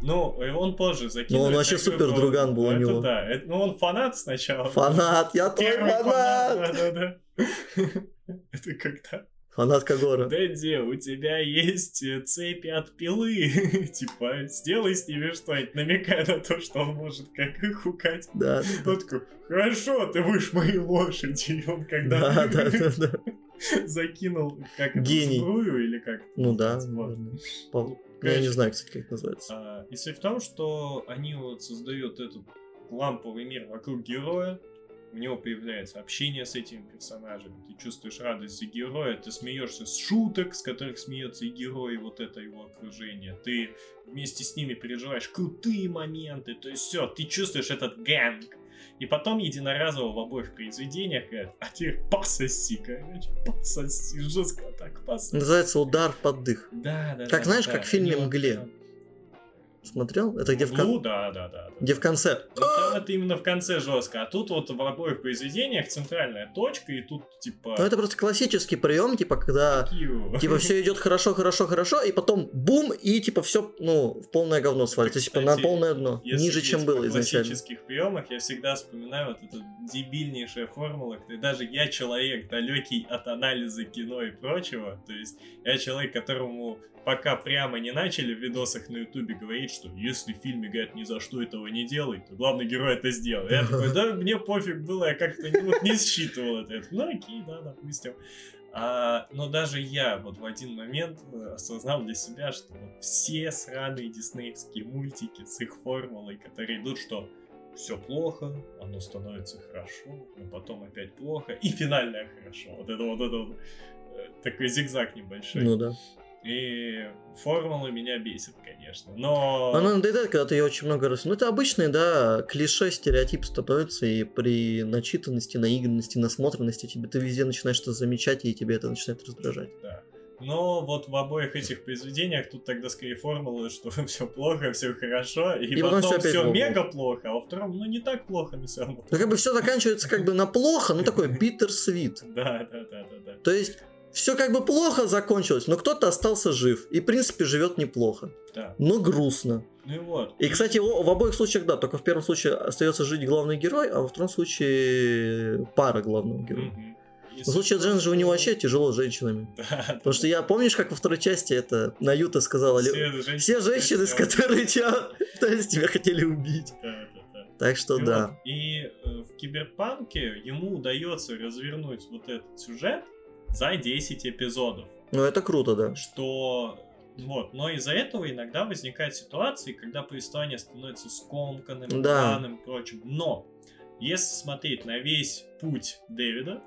Ну, и он позже закинул. Ну, он вообще супер друган был у него. да. Ну, он фанат сначала. Фанат, я тоже фанат! да-да-да. Это когда... Фанат Кагора. Дэнди, у тебя есть э, цепи от пилы. Типа, сделай с ними что-нибудь, намекая на то, что он может как их хукать. Да, Он такой, хорошо, ты будешь моей лошади. И он когда да, да, да, да. закинул, как Гений. сбрую или как Ну да, Вот. ну, Я не знаю, кстати, как это называется. А, И суть в том, что они вот создают этот ламповый мир вокруг героя, у него появляется общение с этими персонажами, ты чувствуешь радость за героя, ты смеешься с шуток, с которых смеется и герой, и вот это его окружение, ты вместе с ними переживаешь крутые моменты, то есть все, ты чувствуешь этот гэнг. И потом единоразово в обоих произведениях говорят, а теперь пососи, короче, пососи, жестко так, пососи. Называется «Удар под дых». Да, да, Как да, знаешь, да, как в фильме вот «Мгле». прям- Смотрел? Это где в, кон- Ну, да, да, да. да. где в конце. Ну, там это именно в конце жестко. А тут вот в обоих произведениях центральная точка, и тут типа. Ну это просто классический прием, типа, когда типа все идет хорошо, хорошо, хорошо, и потом бум, и типа все, ну, в полное говно свалится. Типа на полное дно. Ниже, чем было изначально. классических приемах я всегда вспоминаю вот эту дебильнейшая формула, где даже я человек далекий от анализа кино и прочего, то есть я человек, которому пока прямо не начали в видосах на ютубе говорить, что если в фильме говорят ни за что этого не делай, то главный герой это сделал. Я такой, да, мне пофиг было, я как-то не, вот не считывал это. Ну окей, да, допустим. А, но даже я вот в один момент э, осознал для себя, что вот все сраные диснеевские мультики с их формулой, которые идут, что все плохо, оно становится хорошо, но потом опять плохо, и финальное хорошо. Вот это вот это вот, э, такой зигзаг небольшой. Ну да. И формулы меня бесит, конечно. Но... Она надоедает, когда ты ее очень много раз... Ну, это обычный, да, клише, стереотип становится, и при начитанности, наигранности, насмотренности тебе ты везде начинаешь что-то замечать, и тебе это начинает раздражать. Да. Но вот в обоих этих произведениях тут тогда скорее формула, что все плохо, все хорошо, и, И потом потом все мега плохо, а во втором, ну не так плохо, но все равно. Ну, как бы все заканчивается как бы на плохо, ну, такой sweet. Да, да, да, да, да. То есть, все как бы плохо закончилось, но кто-то остался жив. И, в принципе, живет неплохо. Да. Но грустно. Ну и вот. И, кстати, в обоих случаях, да, только в первом случае остается жить главный герой, а во втором случае пара главного героя. И В случае Джен же у него вообще тяжело с женщинами. Да, Потому что я, помнишь, как во второй части это Наюта сказала, все женщины, все женщины, с которыми тебя, пытались тебя хотели убить. Да, да, да. Так что И да. вот, И э, в Киберпанке ему удается развернуть вот этот сюжет за 10 эпизодов. Ну это круто, да. Что вот, но из-за этого иногда возникают ситуации, когда повествование становится скомканным, Да. рваным и прочим. Но если смотреть на весь путь Дэвида,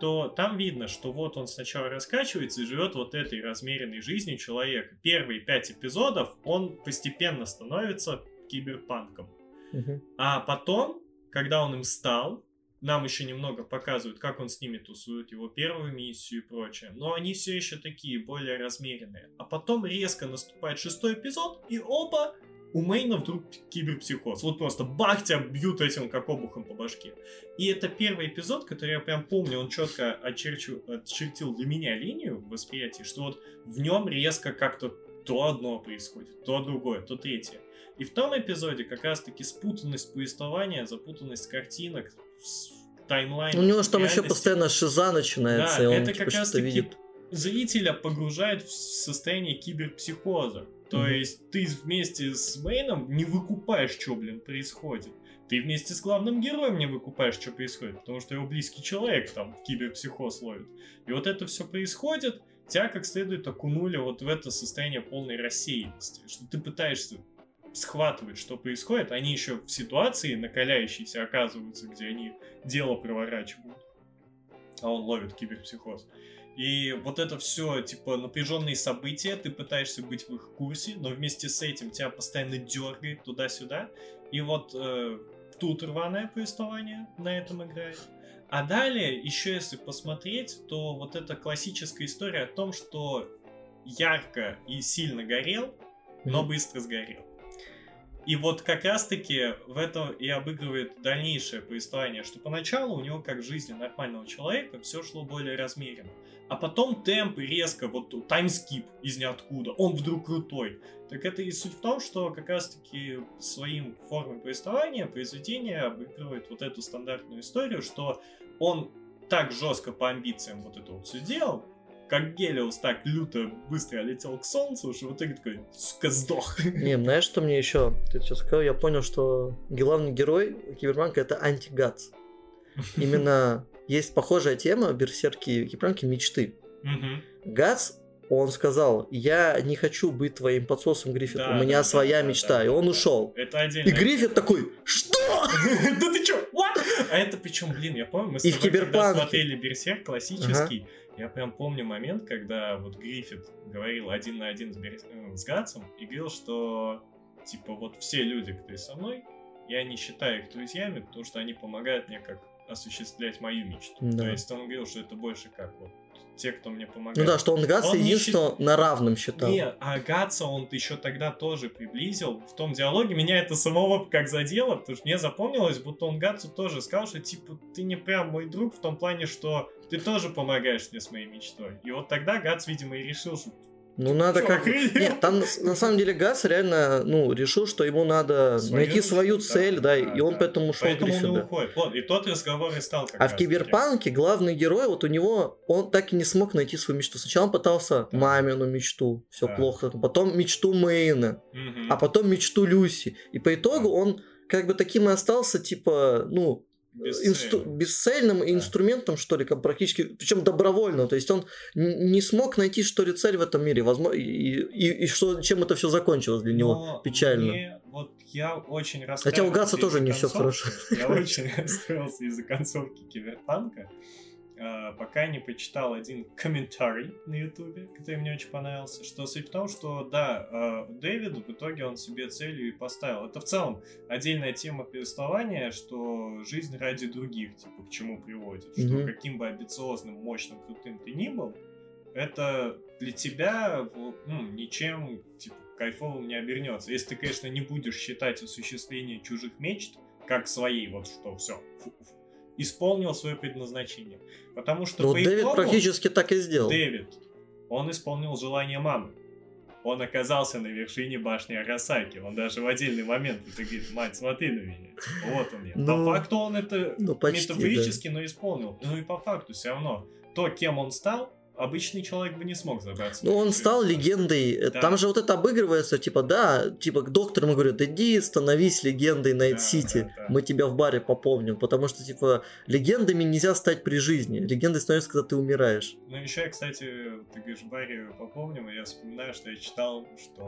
то там видно, что вот он сначала раскачивается и живет вот этой размеренной жизнью человека. Первые пять эпизодов он постепенно становится киберпанком. Мгм. А потом, когда он им стал, нам еще немного показывают, как он с ними тусует, его первую миссию и прочее. Но они все еще такие, более размеренные. А потом резко наступает шестой эпизод, и оба у Мейна вдруг киберпсихоз. Вот просто бах, тебя бьют этим как обухом по башке. И это первый эпизод, который я прям помню, он четко очерчу, очертил для меня линию в восприятии, что вот в нем резко как-то то одно происходит, то другое, то третье. И в том эпизоде как раз-таки спутанность повествования, запутанность картинок, таймлайн. У него же там еще постоянно шиза начинается, Да, и он это типа, как раз таки видит. зрителя погружает в состояние киберпсихоза. То Мгм. есть ты вместе с Мейном не выкупаешь, что, блин, происходит. Ты вместе с главным героем не выкупаешь, что происходит, потому что его близкий человек там киберпсихоз ловит. И вот это все происходит, тебя как следует окунули вот в это состояние полной рассеянности, что ты пытаешься схватывать, что происходит, они еще в ситуации накаляющейся оказываются, где они дело проворачивают, а он ловит киберпсихоз. И вот это все, типа, напряженные события, ты пытаешься быть в их курсе, но вместе с этим тебя постоянно дергает туда-сюда. И вот э, тут рваное повествование на этом играет. А далее, еще если посмотреть, то вот эта классическая история о том, что ярко и сильно горел, но быстро сгорел. И вот как раз-таки в этом и обыгрывает дальнейшее повествование, что поначалу у него, как в жизни нормального человека, все шло более размеренно. А потом темп резко, вот таймскип из ниоткуда, он вдруг крутой. Так это и суть в том, что как раз-таки своим формой повествования произведение обыгрывает вот эту стандартную историю, что он так жестко по амбициям вот это вот все делал, как Гелиус так люто быстро летел к Солнцу, что в итоге такой, сука, сдох. Не, знаешь, что мне еще? Ты сейчас сказал, я понял, что главный герой Киберпанка это антигац. Именно есть похожая тема в Берсерке и Киберпанке мечты. Гац, он сказал, я не хочу быть твоим подсосом, Гриффит, Да, у меня да, своя да, мечта, да, и он да. ушел. Это отдельно. И Гриффит такой, что? Да ты чё? А это причем, блин, я помню, мы с тобой смотрели Берсерк классический, я прям помню момент, когда вот Гриффит говорил один на один с, Берс- э, с Гатсом и говорил, что типа вот все люди, кто со мной, я не считаю их друзьями, потому что они помогают мне как осуществлять мою мечту. Да. То есть он говорил, что это больше как вот те, кто мне помогает. Ну да, что он не единственного на равном считал. Не, а Гатса он еще тогда тоже приблизил. В том диалоге меня это самого как задело, потому что мне запомнилось, будто он Гатсу тоже сказал, что типа ты не прям мой друг в том плане, что ты тоже помогаешь мне с моей мечтой. И вот тогда Гатс, видимо, и решил, что Ну, надо Чё, как... охренел? Нет, там на самом деле Газ реально, ну, решил, что ему надо Свою найти свою да, цель, да, и он да. поэтому ушел Поэтому и сюда. уходит. Вот, и тот разговор и стал как А в. Киберпанке главный герой, вот у него, он так и не смог найти свою мечту. Сначала он пытался Да. мамину мечту, все Да. плохо, потом мечту Мэйна, Мгм. а потом мечту Люси. И по итогу он как бы таким и остался, типа, ну, Бесцельно. инстру- бесцельным Да. инструментом, что ли, как практически, причем добровольно. То есть он не смог найти, что ли, цель в этом мире, возможно, и, и- и что, чем это все закончилось для него. Но печально. мне вот я очень Хотя у расстраивался тоже не все концовки. хорошо. Я очень расстроился из-за концовки Киберпанка, а, пока не почитал один комментарий на Ютубе, который мне очень понравился, что суть в том, что да, а, Дэвид в итоге он себе целью и поставил. Это в целом отдельная тема повествования, что жизнь ради других, типа, к чему приводит. Что Мгм. каким бы амбициозным, мощным, крутым ты ни был, это для тебя ну, ничем типа, кайфовым не обернется. Если ты, конечно, не будешь считать осуществление чужих мечт как своей, вот что все, исполнил свое предназначение. Потому что Ну, по Дэвид итогу практически так и сделал. Дэвид, он исполнил желание мамы. Он оказался на вершине башни Арасаки. Он даже в отдельный момент это говорит, мать, смотри на меня. Вот он я. Ну, по факту он это ну, почти, метафорически, но исполнил. Ну и по факту все равно. То, кем он стал, обычный человек бы не смог забраться. Ну, он стал легендой. Э, Да. Там же вот это обыгрывается, типа, да, типа, к доктору ему говорят, иди, становись легендой Да, Найт-Сити, да, да. мы тебя в баре попомним, потому что, типа, легендами нельзя стать при жизни, легендой становишься, когда ты умираешь. Ну, еще я, кстати, ты говоришь, Барри попомним, и я вспоминаю, что я читал, что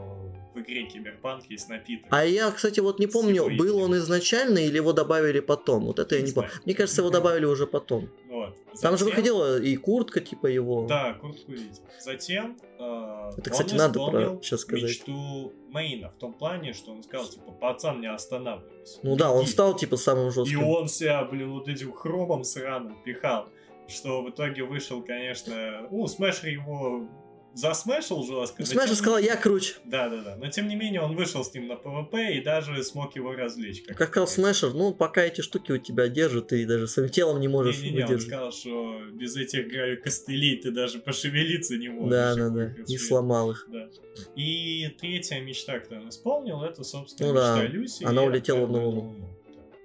в игре Киберпанк есть напиток. А я, кстати, вот не помню, был он изначально или его добавили потом, вот это я Не не помню. знаю. Мне кажется, его добавили уже потом. Вот. Там же Затем- выходила и куртка, типа, его. Да, куртку видел. Затем э, Это, он кстати, надо про сейчас сказать. мечту Мейна в том плане, что он сказал, типа, пацан, не останавливайся. Ну да, он Беги». стал, типа, самым И жестким. он себя, блин, вот этим хромом сраным пихал. Что в итоге вышел, конечно... Ну, Смешер его засмешил жестко. но Смэш тем- сказал, я круче. Да, да, да. Но тем не менее он вышел с ним на PVP и даже смог его развлечь. Как сказал сказать. Смешер, ну, пока эти штуки у тебя держат, ты даже своим телом не можешь Не-не-не, он выдержать. сказал, что без этих костылей ты даже пошевелиться не можешь. Да, и да, да. Не сломал их. Да. И третья мечта, которую он исполнил, это, собственно, Ну мечта да, Люси. она и улетела на Луну.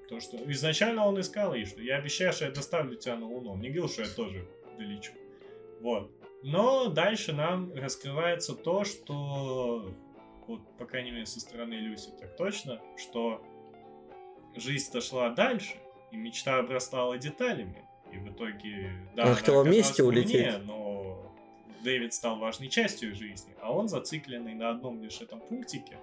То, что изначально он искал ей, что я обещаю, что я доставлю тебя на Луну. Он не говорил, что я тоже долечу. Вот. Но дальше нам раскрывается то, что, вот, по крайней мере, со стороны Люси так точно, что жизнь-то шла дальше, и мечта обрастала деталями. И в итоге, да, Она хотела вместе улететь. но Дэвид стал важной частью жизни, а он, зацикленный на одном лишь этом пунктике,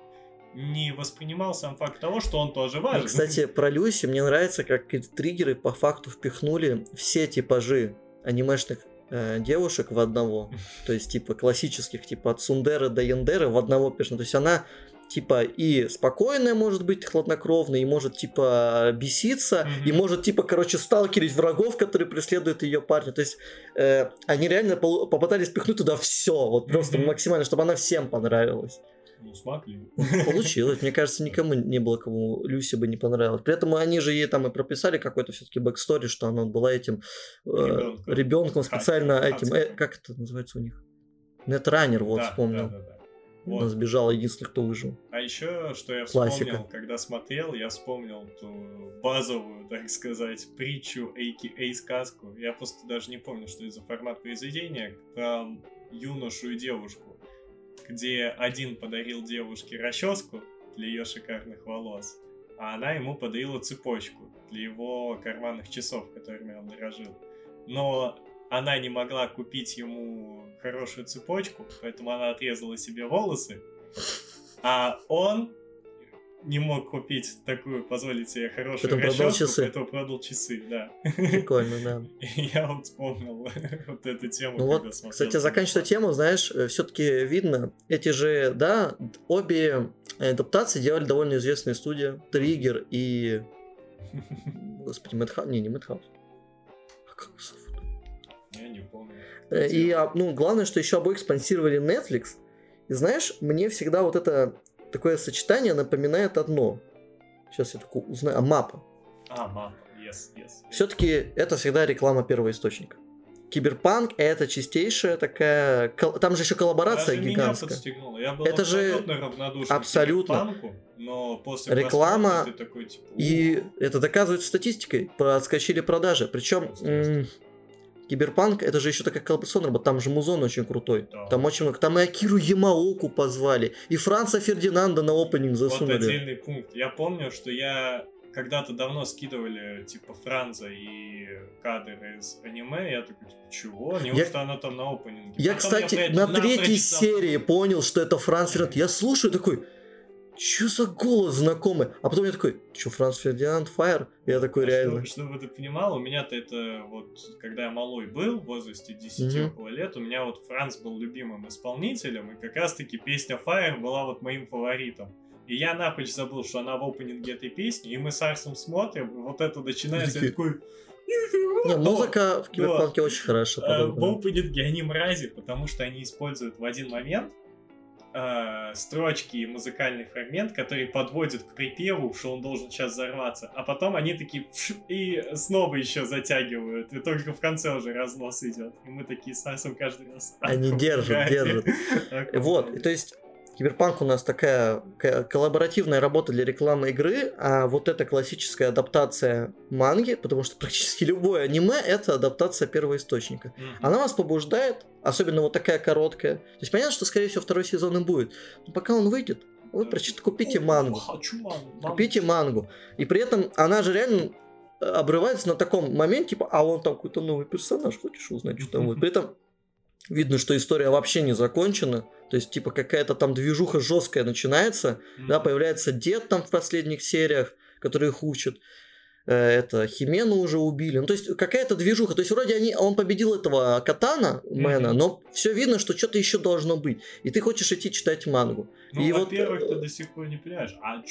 не воспринимал сам факт того, что он тоже Ну, важен. Кстати, про Люси мне нравится, как триггеры по факту впихнули все типажи анимешных э, девушек в одного. То есть, типа, классических, типа, от Сундера до Яндера в одного персонажа. То есть, она, типа, и спокойная может быть, хладнокровная, и может, типа, беситься, Мгм. и может, типа, короче, сталкерить врагов, которые преследуют ее парня. То есть, э, они реально попытались впихнуть туда все, вот просто Мгм. максимально, чтобы она всем понравилась. Ну, смогли. Получилось. Мне кажется, никому не было, кому Люси бы не понравилось. При этом они же ей там и прописали какой-то все-таки backstory, что она была этим Ребёнком. ребенком специально Ха- этим. э, как это называется у них? Netrunner, вот Да, вспомнил. да, да, да. Она Вот. сбежала, единственный, кто выжил. А еще, что я Классика. вспомнил, когда смотрел, я вспомнил ту базовую, так сказать, притчу, a.k.a. сказку. Я просто даже не помню, что это за формат произведения, про юношу и девушку, где один подарил девушке расческу для ее шикарных волос, а она ему подарила цепочку для его карманных часов, которыми он дорожил. Но она не могла купить ему хорошую цепочку, поэтому она отрезала себе волосы, а он не мог купить такую, позволить себе хорошую Поэтому продал часы. поэтому продал часы, да. Прикольно, да. И я вот вспомнил вот эту тему, Ну когда вот, смотрел кстати, заканчивая тему, знаешь, все-таки видно, эти же, да, обе адаптации делали довольно известные студии. Триггер и... Господи, Мэтхаус. Не, не Мэтхаус. А как? Я не помню. Э, И, а, ну, главное, что еще обоих спонсировали Netflix. И знаешь, мне всегда вот это такое сочетание напоминает одно. Сейчас я только узнаю. А, мапа. А, мапа, yes, yes. Все-таки это всегда реклама первого источника. Киберпанк это чистейшая такая... Там же еще коллаборация Даже меня гигантская. подстегнуло. Я был Это же абсолютно но после Реклама такой, типа, И это доказывается статистикой. Подскочили продажи. Причем. Киберпанк это же еще такая коллаборационная работа. Там же музон очень крутой. Да. Там очень много. Там и Акиру Ямаоку позвали. И Франца Фердинанда на опенинг Вот засунули. отдельный пункт. Я помню, что я когда-то давно скидывали, типа, Франза и кадры из аниме, я такой, типа, чего? Неужто она там на опенинге? Я, Потом кстати, блядь, на напрочь третьей серии понял, что это Франц Фердинанд. Я слушаю такой, что за голос знакомый? А потом я такой, что, Франц Фердинанд, Фаер? Я такой, А реально. Чтобы, чтобы ты понимал, у меня-то это вот, когда я малой был, в возрасте 10 Мгм. около лет, у меня вот Франц был любимым исполнителем, и как раз-таки песня Fire была вот моим фаворитом. И я напрочь забыл, что она в опенинге этой песни, и мы с Арсом смотрим, вот это начинается, я такой... Не, музыка в Киберпанке очень хорошо Э, В опенинге они мрази, потому что они используют в один момент э, строчки и музыкальный фрагмент, который подводит к припеву, что он должен сейчас взорваться, а потом они такие «Пф», и снова еще затягивают, и только в конце уже разнос идет. И мы такие с Арсом каждый раз. Они держат, держат. Вот, то есть Киберпанк у нас такая ко- коллаборативная работа для рекламы игры, а вот эта классическая адаптация манги, потому что практически любое аниме это адаптация первоисточника. Мгм. Она вас побуждает, особенно вот такая короткая. То есть понятно, что скорее всего второй сезон и будет. Но пока он выйдет, вы прочит, купите мангу. Хочу мангу. мангу. Купите мангу. И при этом она же реально э, обрывается на таком моменте, типа, а он там какой-то новый персонаж, хочешь узнать, что там будет. При этом видно, что история вообще не закончена. То есть, типа, какая-то там движуха жесткая начинается. Мгм. Да, появляется дед там в последних сериях, который их учит. Э, Это Химену уже убили. Ну, то есть какая-то движуха. То есть вроде они, он победил этого Катана, Мэна, Мгм. но все видно, что что-то еще должно быть. И ты хочешь идти читать мангу. Ну, И вот, во-первых, э, ты до сих пор не понимаешь, а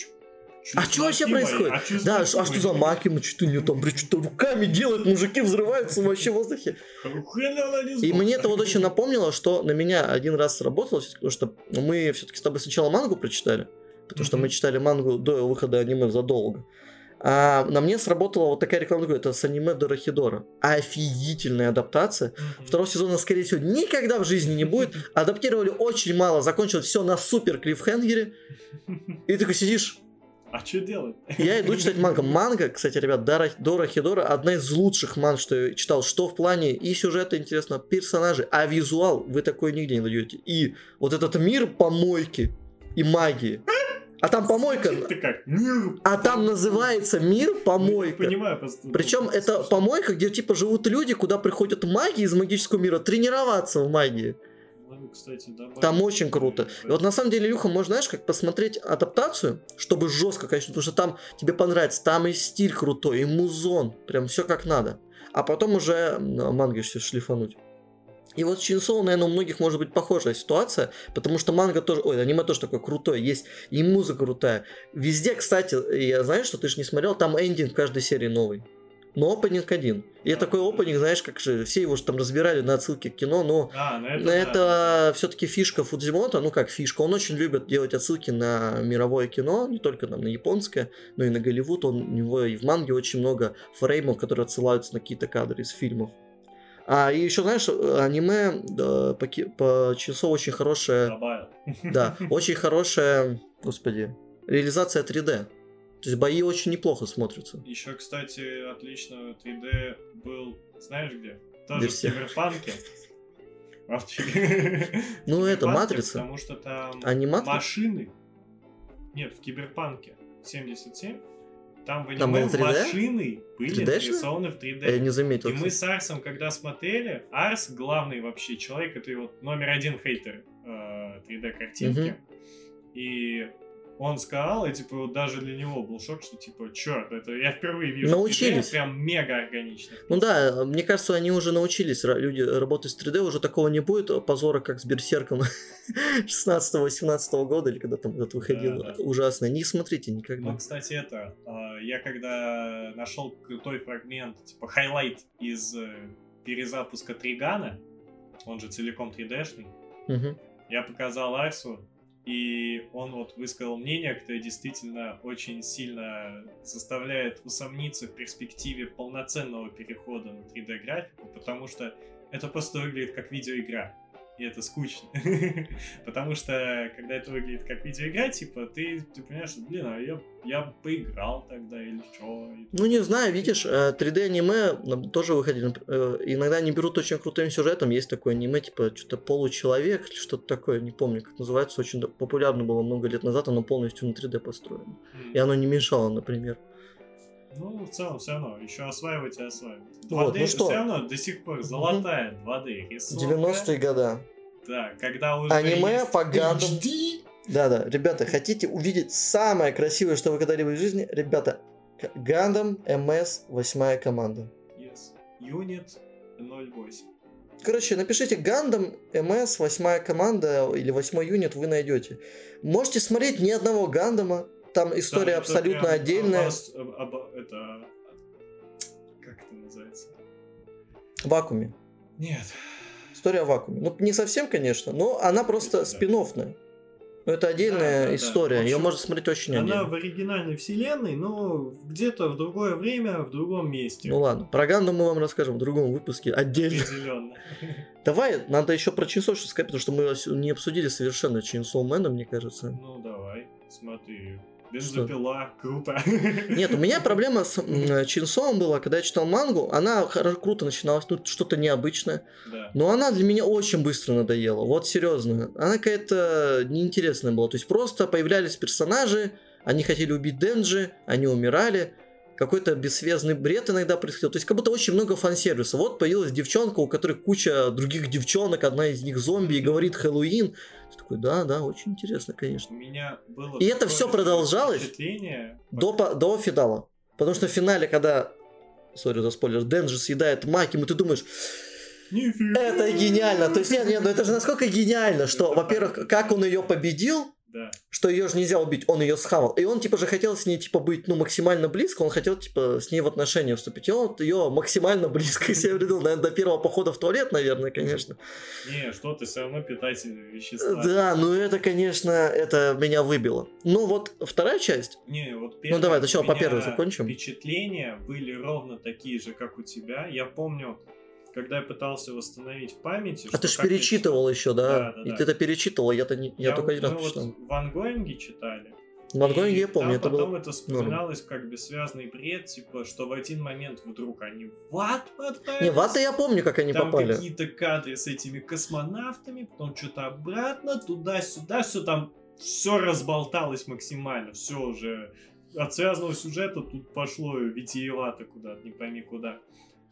А что вообще происходит? А да, а что за Макима? Что-то у нее там, блин, что-то руками делает, мужики взрываются вообще в воздухе. И мне это вот очень напомнило, что на меня один раз сработало, потому что мы все-таки с тобой сначала мангу прочитали, потому что мы читали мангу до выхода аниме задолго. А на мне сработала вот такая реклама, это с аниме Дорохидора. Офигительная адаптация. Мгм. Второго сезона, скорее всего, никогда в жизни не будет. Адаптировали очень мало, закончилось все на супер клиффхенгере. И ты такой сидишь, А что делать? я иду читать манго. Манга, кстати, ребят, Дора, Дора Хидора одна из лучших манг, что я читал. Что в плане и сюжета интересно, персонажи, а визуал вы такой нигде не найдете. И вот этот мир помойки и магии. А там помойка, Ты как? Мир. а там называется мир Ну, я помойка. Понимаю, просто. Причем это помойка, где типа живут люди, куда приходят маги из магического мира тренироваться в магии. Кстати, добавить. Там очень круто. И вот на самом деле, Илюха, можно, знаешь, как посмотреть адаптацию, чтобы жестко, конечно, потому что там тебе понравится, там и стиль крутой, и музон, прям все как надо. А потом уже м, манго все шлифануть. И вот с Чинсоу, наверное, у многих может быть похожая ситуация, потому что манга тоже, ой, аниме тоже такое крутое, есть и музыка крутая. Везде, кстати, я знаю, что ты же не смотрел, там эндинг каждой серии новый. Но опенинг один. И такой опенинг, знаешь, как же, все его же там разбирали на отсылки к кино, но А, ну это. но да. это все-таки фишка Фудзимота, ну как фишка, он очень любит делать отсылки на мировое кино, не только там на японское, но и на Голливуд. Он, у него и в манге очень много фреймов, которые отсылаются на какие-то кадры из фильмов. А и еще, знаешь, аниме да, по, по часу очень хорошее, Добавил. да, очень хорошая, господи, реализация 3D. То есть бои очень неплохо смотрятся. Еще, кстати, отлично 3D был, знаешь где? Тоже в Киберпанке. Ну, это Матрица. Потому что там машины. Нет, в Киберпанке 77. Там в аниме 3D? машины были 3D-шные? нарисованы в 3D. Я не заметил. И мы с Арсом, когда смотрели, Арс главный вообще человек, это вот номер один хейтер э, 3D-картинки. И он сказал, и типа вот даже для него был шок, что типа, черт, это я впервые вижу 3D, Научились. прям мега органично. Ну да, мне кажется, они уже научились, люди работать с 3D, уже такого не будет позора, как с Берсерком 16-18 года, или когда там этот выходил, Да, да. ужасно. Не смотрите Ну, никогда. кстати, это, э, я когда нашел крутой фрагмент, типа highlight из э, перезапуска Тригана, он же целиком 3D-шный, Мгм. я показал Арсу, и он вот высказал мнение, которое действительно очень сильно заставляет усомниться в перспективе полноценного перехода на 3D-графику, потому что это просто выглядит как видеоигра. И это скучно. Потому что, когда это выглядит как видеоигра, типа, ты, ты понимаешь, что, блин, а я, я поиграл тогда или что. Ну, не знаю, видишь, э, 3D-аниме нам тоже выходили. э, Иногда они берут очень крутым сюжетом. Есть такое аниме, типа, что-то получеловек или что-то такое, не помню, как называется. Очень популярно было много лет назад, оно полностью на 3D построено. М. И оно не мешало, например. Ну, в целом, все равно, еще осваивать и осваивать. Вот, 2D ну что? все равно до сих пор золотая 2D рисунка. 90-е года. Да, когда уже Аниме есть по Гандам. HD. Да-да, ребята, хотите увидеть самое красивое, что вы когда-либо в жизни? Ребята, Гандам МС, восьмая команда. Yes. Юнит 08. Короче, напишите Гандам МС, восьмая команда или восьмой юнит, вы найдете. Можете смотреть ни одного Гандама, там история Там абсолютно прям отдельная. обос- об- об- это... Как это называется? В вакууме. Нет. История в вакууме. Ну, не совсем, конечно, но она просто Это да. спин Ну, это отдельная Да, да, да. история. В Ее можно смотреть очень Она отдельно. в оригинальной вселенной, но где-то в другое время, в другом месте. Ну ладно, про Гандам мы вам расскажем в другом выпуске отдельно. Определенно. Давай, надо еще про что сказать, потому что мы не обсудили совершенно Chainsaw Man, мне кажется. Ну давай, смотри. Бензопила, круто. Нет, у меня проблема с м, Chainsaw была, когда я читал мангу, она круто начиналась, тут что-то необычное, Да. но она для меня очень быстро надоела, вот серьезно. Она какая-то неинтересная была, то есть просто появлялись персонажи, они хотели убить Денджи, они умирали, какой-то бессвязный бред иногда происходил, то есть как будто очень много фан-сервиса. Вот появилась девчонка, у которой куча других девчонок, одна из них зомби и говорит Хэллоуин. Ты такой, да, да, очень интересно, конечно. У меня было И это всё продолжалось До, по- до финала. Потому что в финале, когда, сори за спойлер, Денджи съедает Макиму, ты думаешь, это гениально. То есть, нет, нет, ну это же насколько гениально, что, во-первых, как он ее победил, Да. что ее же нельзя убить, он ее схавал. И он, типа, же хотел с ней, типа, быть, ну, максимально близко, он хотел, типа, с ней в отношения вступить. И он ее максимально близко себе придумал. Наверное, до первого похода в туалет, наверное, конечно. Не, что ты все равно питательные вещества. Да, ну это, конечно, это меня выбило. Ну вот вторая часть, Не, вот Ну, давай, сначала по первой закончим. Впечатления были ровно такие же, как у тебя. Я помню, когда я пытался восстановить в памяти. а ты же как я перечитывал еще, да? Да, да, И да. ты это перечитывал, я-то не, я, Я, только один раз прочитал. вот в ангоинге читали. В Ангоинге я помню, это потом было... это вспоминалось как бессвязный бред, типа, что в один момент вдруг они в ад отправились. Не, вата я помню, как они Там попали. какие-то кадры с этими космонавтами, потом что-то обратно, туда-сюда, все там, все разболталось максимально, все уже от связанного сюжета тут пошло витиевато куда-то, не пойми куда.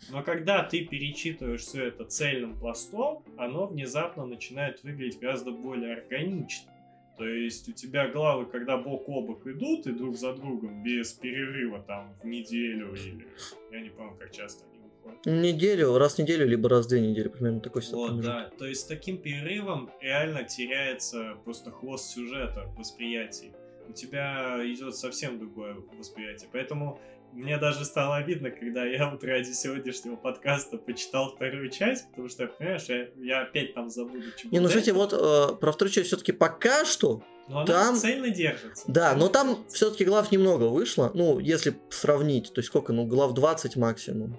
Но когда ты перечитываешь все это цельным пластом, оно внезапно начинает выглядеть гораздо более органично. То есть у тебя главы, когда бок о бок идут и друг за другом, без перерыва там в неделю или... Я не помню, как часто они выходят. Неделю, раз в неделю, либо раз в две недели, примерно такой себе Вот, да. То есть с таким перерывом реально теряется просто хвост сюжета в восприятии. У тебя идет совсем другое восприятие. Поэтому мне даже стало обидно, когда я вот ради сегодняшнего подкаста почитал вторую часть, потому что, понимаешь, я, я опять там забуду чего Не, ну смотрите, вот э, про вторую часть все-таки пока что, Но она там- цельно держится. да, но там все-таки глав немного вышло, ну, если сравнить, то есть сколько, ну, глав 20 максимум.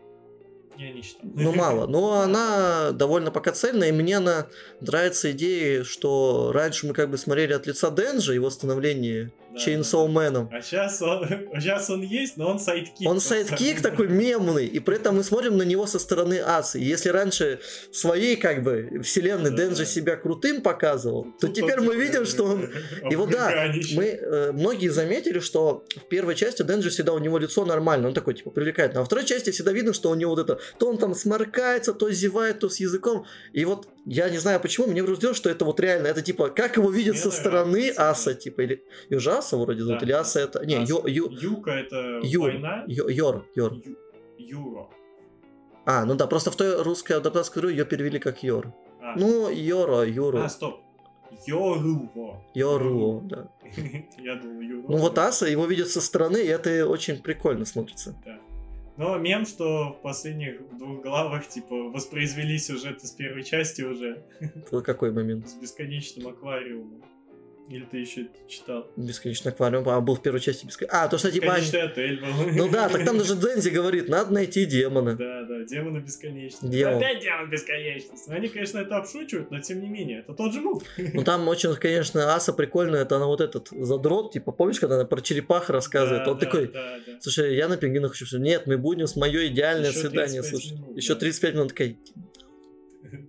Я не считал. Ну, мало. Но она довольно пока цельная, и мне она нравится идея, что раньше мы как бы смотрели от лица Денджа, его становление Да, Chainsaw Man ом. А сейчас он, сейчас он есть, но он sidekick. Он sidekick такой мемный, и при этом мы смотрим на него со стороны Асы. И если раньше в своей как бы вселенной Да. Денджи себя крутым показывал, то теперь мы видим, что он... И вот да, мы, э, многие заметили, что в первой части Денджи всегда у него лицо нормально, он такой, типа, привлекательный. А во второй части всегда видно, что у него вот это, то он там сморкается, то зевает, то с языком. И вот я не знаю почему, мне сделалось, что это вот реально, это типа, как его видят со стороны Аса, типа, или... Ее же Аса вроде зовут, Да. или Аса это... Не, Аса. Ю, Ю, Юка это Юр, война. Ю- Йор, Йор. Ю- Юро. А, ну да, просто в той русской адаптации ее перевели как Йор. А, Ну, Йоро, Юру. а, стоп. Йоруво. Йору, да. Я думал, Юро. Ну вот Аса его видят со стороны, и это очень прикольно смотрится. Да. Но мем, что в последних двух главах, типа, воспроизвели сюжет из первой части уже какой момент? с бесконечным аквариумом. Или ты еще читал? Бесконечный аквариум, а был в первой части бесконечный. А, то что типа... они- Конечный отель был. Ну да, так там даже Дензи говорит, надо найти демона. Да, да, демоны бесконечности. Демон. Опять демон бесконечности. Они, конечно, это обшучивают, но тем не менее, это тот же мув. Ну там очень, конечно, Аса прикольная, это она вот этот задрот, типа, помнишь, когда она про черепах рассказывает? Да, Он да, такой, да, да. слушай, я на пингвинах хочу, нет, мы будем с мое идеальное Ещё свидание, 35 слушай. минут, Еще да. 35 минут, такая,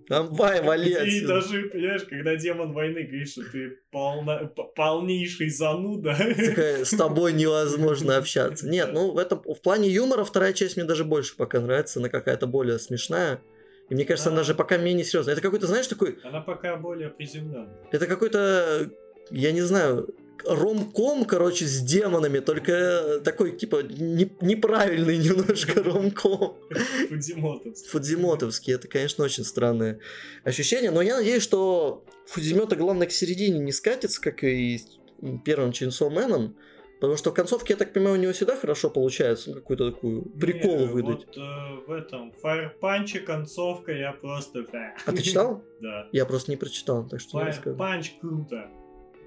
давай, вали И отсюда». даже, понимаешь, когда демон войны говорит, что ты полна- полнейший зануда. Такая, с тобой невозможно общаться. Нет, ну в этом в плане юмора вторая часть мне даже больше пока нравится, она какая-то более смешная. И мне кажется, она Да. даже пока менее серьезная. Это какой-то, знаешь, такой, Она пока более приземленная. это какой-то, я не знаю, ромком, короче, с демонами, только такой, типа, не- неправильный немножко ромком. Фудзимотовский. Фудзимотовский, это, конечно, очень странное ощущение, но я надеюсь, что Фудзимета, главное, к середине не скатится, как и первым Chainsaw Man, потому что концовки, я так понимаю, у него всегда хорошо получается, ну, какую-то такую прикол Не, выдать. Вот э, в этом Punch концовка я просто... А ты читал? Да. Я просто не прочитал, так что. Punch круто.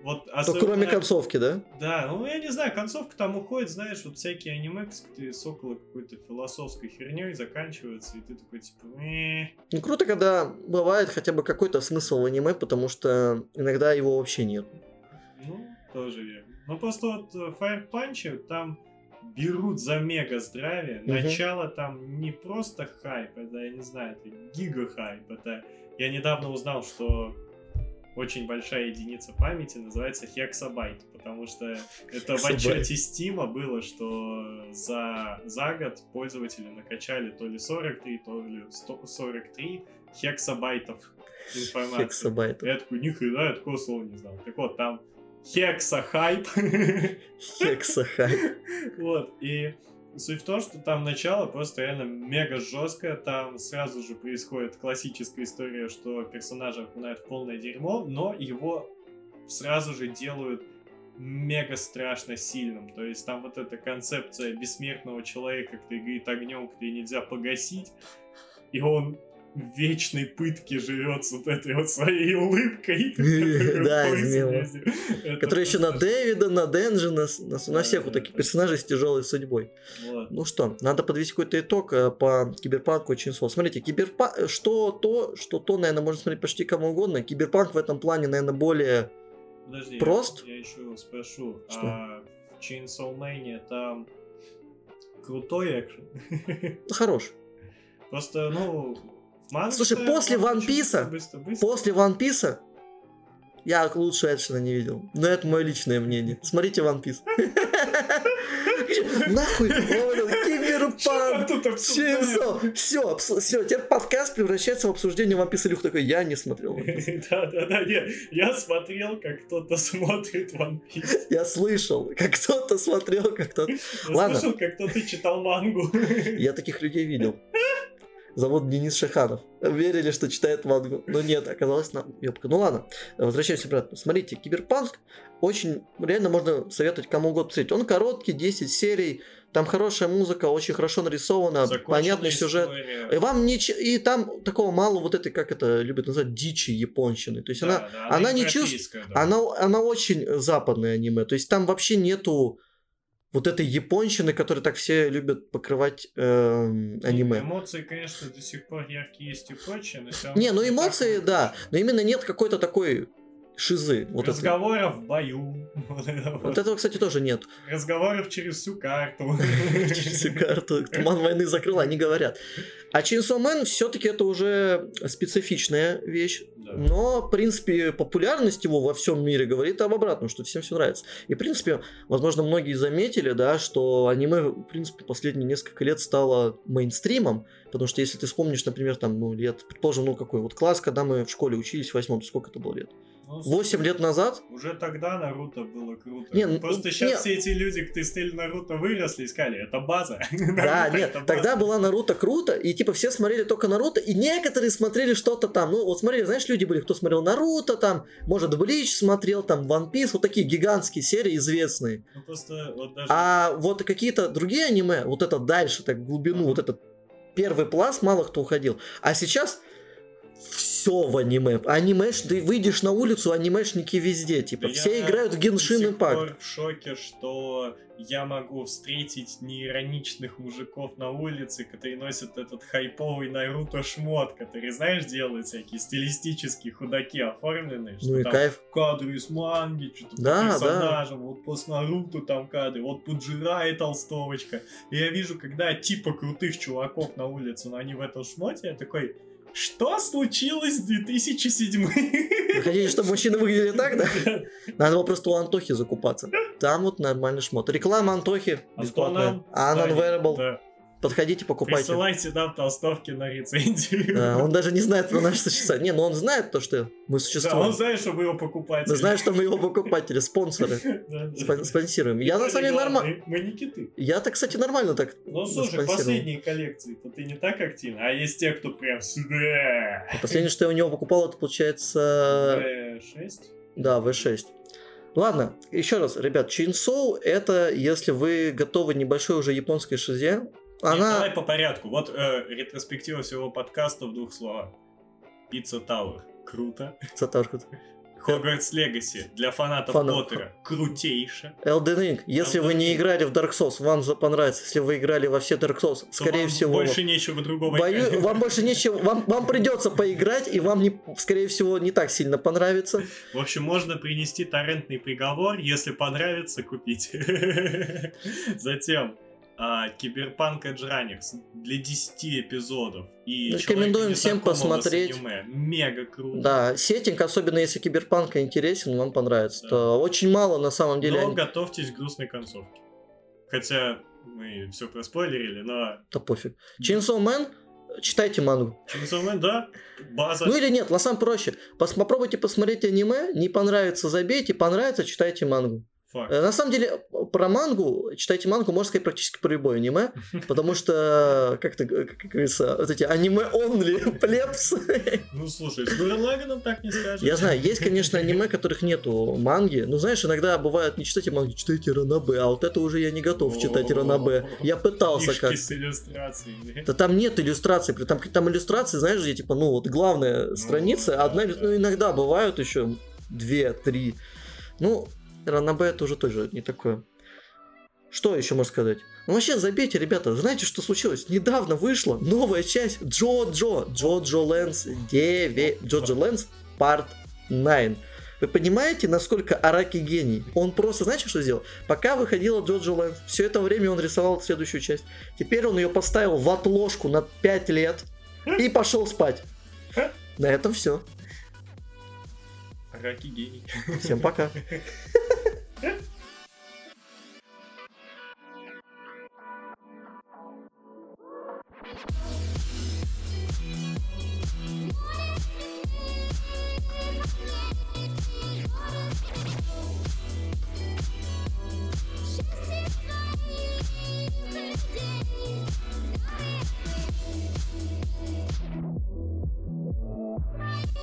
Вот То особенно- кроме концовки, да? Да, ну я не знаю, концовка там уходит, знаешь, вот всякие аниме, с около какой-то философской херней заканчиваются, и ты такой типа, «Meh». Ну, круто, когда бывает хотя бы какой-то смысл в аниме, потому что иногда его вообще нет. ну, тоже верно. Ну просто вот э, Fire Punch там берут за мега здравие. Мгм. Начало там не просто хайп, это, я не знаю, это гига хайп. Это я недавно узнал, что очень большая единица памяти называется хексабайт, потому что это в отчете Стима было, что за, за год пользователи накачали то ли 43, то ли 143 хексабайтов информации. Хексабайтов. Я такой, нихрена, я такого слова не знал. Так вот, там хексахайп. Хексахайп. Вот, и суть в том, что там начало просто реально мега жесткое, там сразу же происходит классическая история, что персонажа окунают в полное дерьмо, но его сразу же делают мега страшно сильным. То есть там вот эта концепция бессмертного человека, который горит огнем, который нельзя погасить, и он вечной пытке живет с вот этой вот своей улыбкой. Да, Который еще на Дэвида, на Денджи, на, всех вот таких персонажей с тяжелой судьбой. Ну что, надо подвести какой-то итог э, по Киберпанку и Chainsaw. Смотрите, киберпанк, что то, что то, наверное, можно смотреть почти кому угодно. Киберпанк в этом плане, наверное, более... Подожди, Прост? Я, я еще спрошу. Что? А в Chainsaw Mania там крутой экшен? ну, хорош. Просто, ну... в манге Слушай, после One Piece- быстро- быстро. После One Piece я лучше экшена не видел. Но это мое личное мнение. Смотрите One Piece. Нахуй, понял, Чё киберпанк. обсуждаем? Все, все, теперь подкаст превращается в обсуждение One Piece. Илюх такой, я не смотрел. Да, да, да, нет. Я смотрел, как кто-то смотрит One Piece. Я слышал, как кто-то смотрел, как кто-то... Я слышал, как кто-то читал мангу. Я таких людей видел. Зовут Денис Шаханов. Верили, что читает мангу. Но нет, оказалось на ёбка. Ну ладно, возвращаемся обратно. Смотрите, Киберпанк очень, реально можно советовать кому угодно посмотреть. Он короткий, 10 серий, там хорошая музыка, очень хорошо нарисована, понятный сюжет. история. И вам нич... И там такого мало вот этой, как это любят называть, дичи японщины. То есть она, Да, да, она не европейская, да. она, она очень западное аниме. То есть там вообще нету вот этой японщины, которой так все любят покрывать эм, аниме. Эмоции, конечно, до сих пор яркие есть и прочее, но Не, ну эмоции, да, но именно нет какой-то такой шизы. Вот, это. Разговоров в бою. Вот это вот. вот этого, кстати, тоже нет. Разговоров через всю карту. Через всю карту. Туман войны закрыл, они говорят. А Chainsaw Man все-таки это уже специфичная вещь. Но, в принципе, популярность его во всем мире говорит об обратном, что всем все нравится. И, в принципе, возможно, многие заметили, да, что аниме, в принципе, последние несколько лет стало мейнстримом, потому что если ты вспомнишь, например, там, ну, лет, предположим, ну, какой вот класс, когда мы в школе учились в восьмом, сколько это было лет? Ну, 8 лет назад? Уже тогда Наруто было круто. Не, ну, Просто не. сейчас все эти люди, кто стиль Наруто выросли, и сказали, это база. Да, нет, тогда была Наруто круто, и типа все смотрели только Наруто, и некоторые смотрели что-то там. Ну, вот смотрели, знаешь, люди были, кто смотрел Наруто, там, может, Блич смотрел, там, One Piece, вот такие гигантские серии известные. Ну, просто вот даже... А вот какие-то другие аниме, вот это дальше, так, глубину, вот этот первый пласт, мало кто уходил. А сейчас все в аниме. Анимеш, ты выйдешь на улицу, анимешники везде. Типа, Да все я играют в сих Impact. пор в шоке, что я могу встретить неироничных мужиков на улице, которые носят этот хайповый Наруто шмот, который, знаешь, делают всякие стилистические худаки оформленные, что Ну и там кайф. кадры из манги, что-то Да, по да. персонажам, вот по Наруто там кадры, вот по Джирай толстовочка. И я вижу, когда типа крутых чуваков на улице, но они в этом шмоте, я такой, что случилось в 2007? Вы хотите, чтобы мужчины выглядели так, да? Надо было просто у Антохи закупаться. Там вот нормальный шмот. Реклама Антохи бесплатная. Антон, А да. Подходите, покупайте. Присылайте нам толстовки на рецензию. Да, он даже не знает про наше существование. Не, ну он знает то, что мы Да, существуем. он знает, что вы его покупаете. Мы знаем, что мы его покупатели, спонсоры. Да, да. Спон- Спонсируем. Я на Мы самом деле нормально. Мы не киты. Я-то, кстати, нормально так. Ну, слушай, последние коллекции-то ты не так активно, а есть те, кто прям сюда. Последнее, что я у него покупал, это получается... В6? Да, V6. Ладно, еще раз, ребят, Chainsaw это если вы готовы небольшой уже японской шизе. Нет, давай Она... по порядку. Вот э, ретроспектива всего подкаста в двух словах. Пицца Тауэр. Круто. Цатарку. Хогвартс Легаси для фанатов Фанат. Поттера. Крутейше. Elden Ring. Если вы Elden не Ring. играли в Dark Souls, вам за- понравится. Если вы играли во все Dark Souls, То скорее вам всего... Больше нечего другого Бою... играть. Вам больше нечего, вам, вам придется поиграть, и вам, не, скорее всего, не так сильно понравится. В общем, можно принести торрентный приговор, если понравится, купить. Затем а, Киберпанк Edge Runners для 10 эпизодов. И Рекомендуем всем посмотреть. Мега круто. Да, сеттинг, особенно если киберпанк интересен, вам понравится. Да. То очень мало, на самом деле, Но они- готовьтесь к грустной концовке. Хотя мы все проспойлерили, но... Да пофиг. Chainsaw Man, читайте мангу. Chainsaw да, база. Ну или нет, на самом проще. Пос- попробуйте посмотреть аниме, не понравится, забейте, понравится, читайте мангу. Факт. Э, На самом деле, про мангу, читайте мангу, можно сказать практически про любое аниме, потому что, как, то как говорится, вот эти аниме-онли, плебс. Ну, слушай, с Гурен Лаганом так не скажешь. Я знаю, есть, конечно, аниме, которых нету манги. Ну, знаешь, иногда бывает, не читайте мангу, читайте ранабе, а вот это уже я не готов читать ранабе. Я пытался как с иллюстрациями. Да там нет иллюстраций, там, там иллюстрации, знаешь, где типа, ну вот главная страница, да, одна, ну иногда бывают еще две, три. Ну, Ранабе уже тоже не такое. Что еще можно сказать? Ну вообще забейте, ребята, знаете, что случилось? Недавно вышла новая часть Джо-Джо, Джо-Джо Лэнс 9, Джо-Джо Лэнс Part 9. Вы понимаете, насколько Араки гений? Он просто, знаете, что сделал? Пока выходила Джоджо Лэнс, все это время он рисовал следующую часть. Теперь он ее поставил в отложку на 5 лет и пошел спать. На этом все. Раки гений. Всем пока. Bye.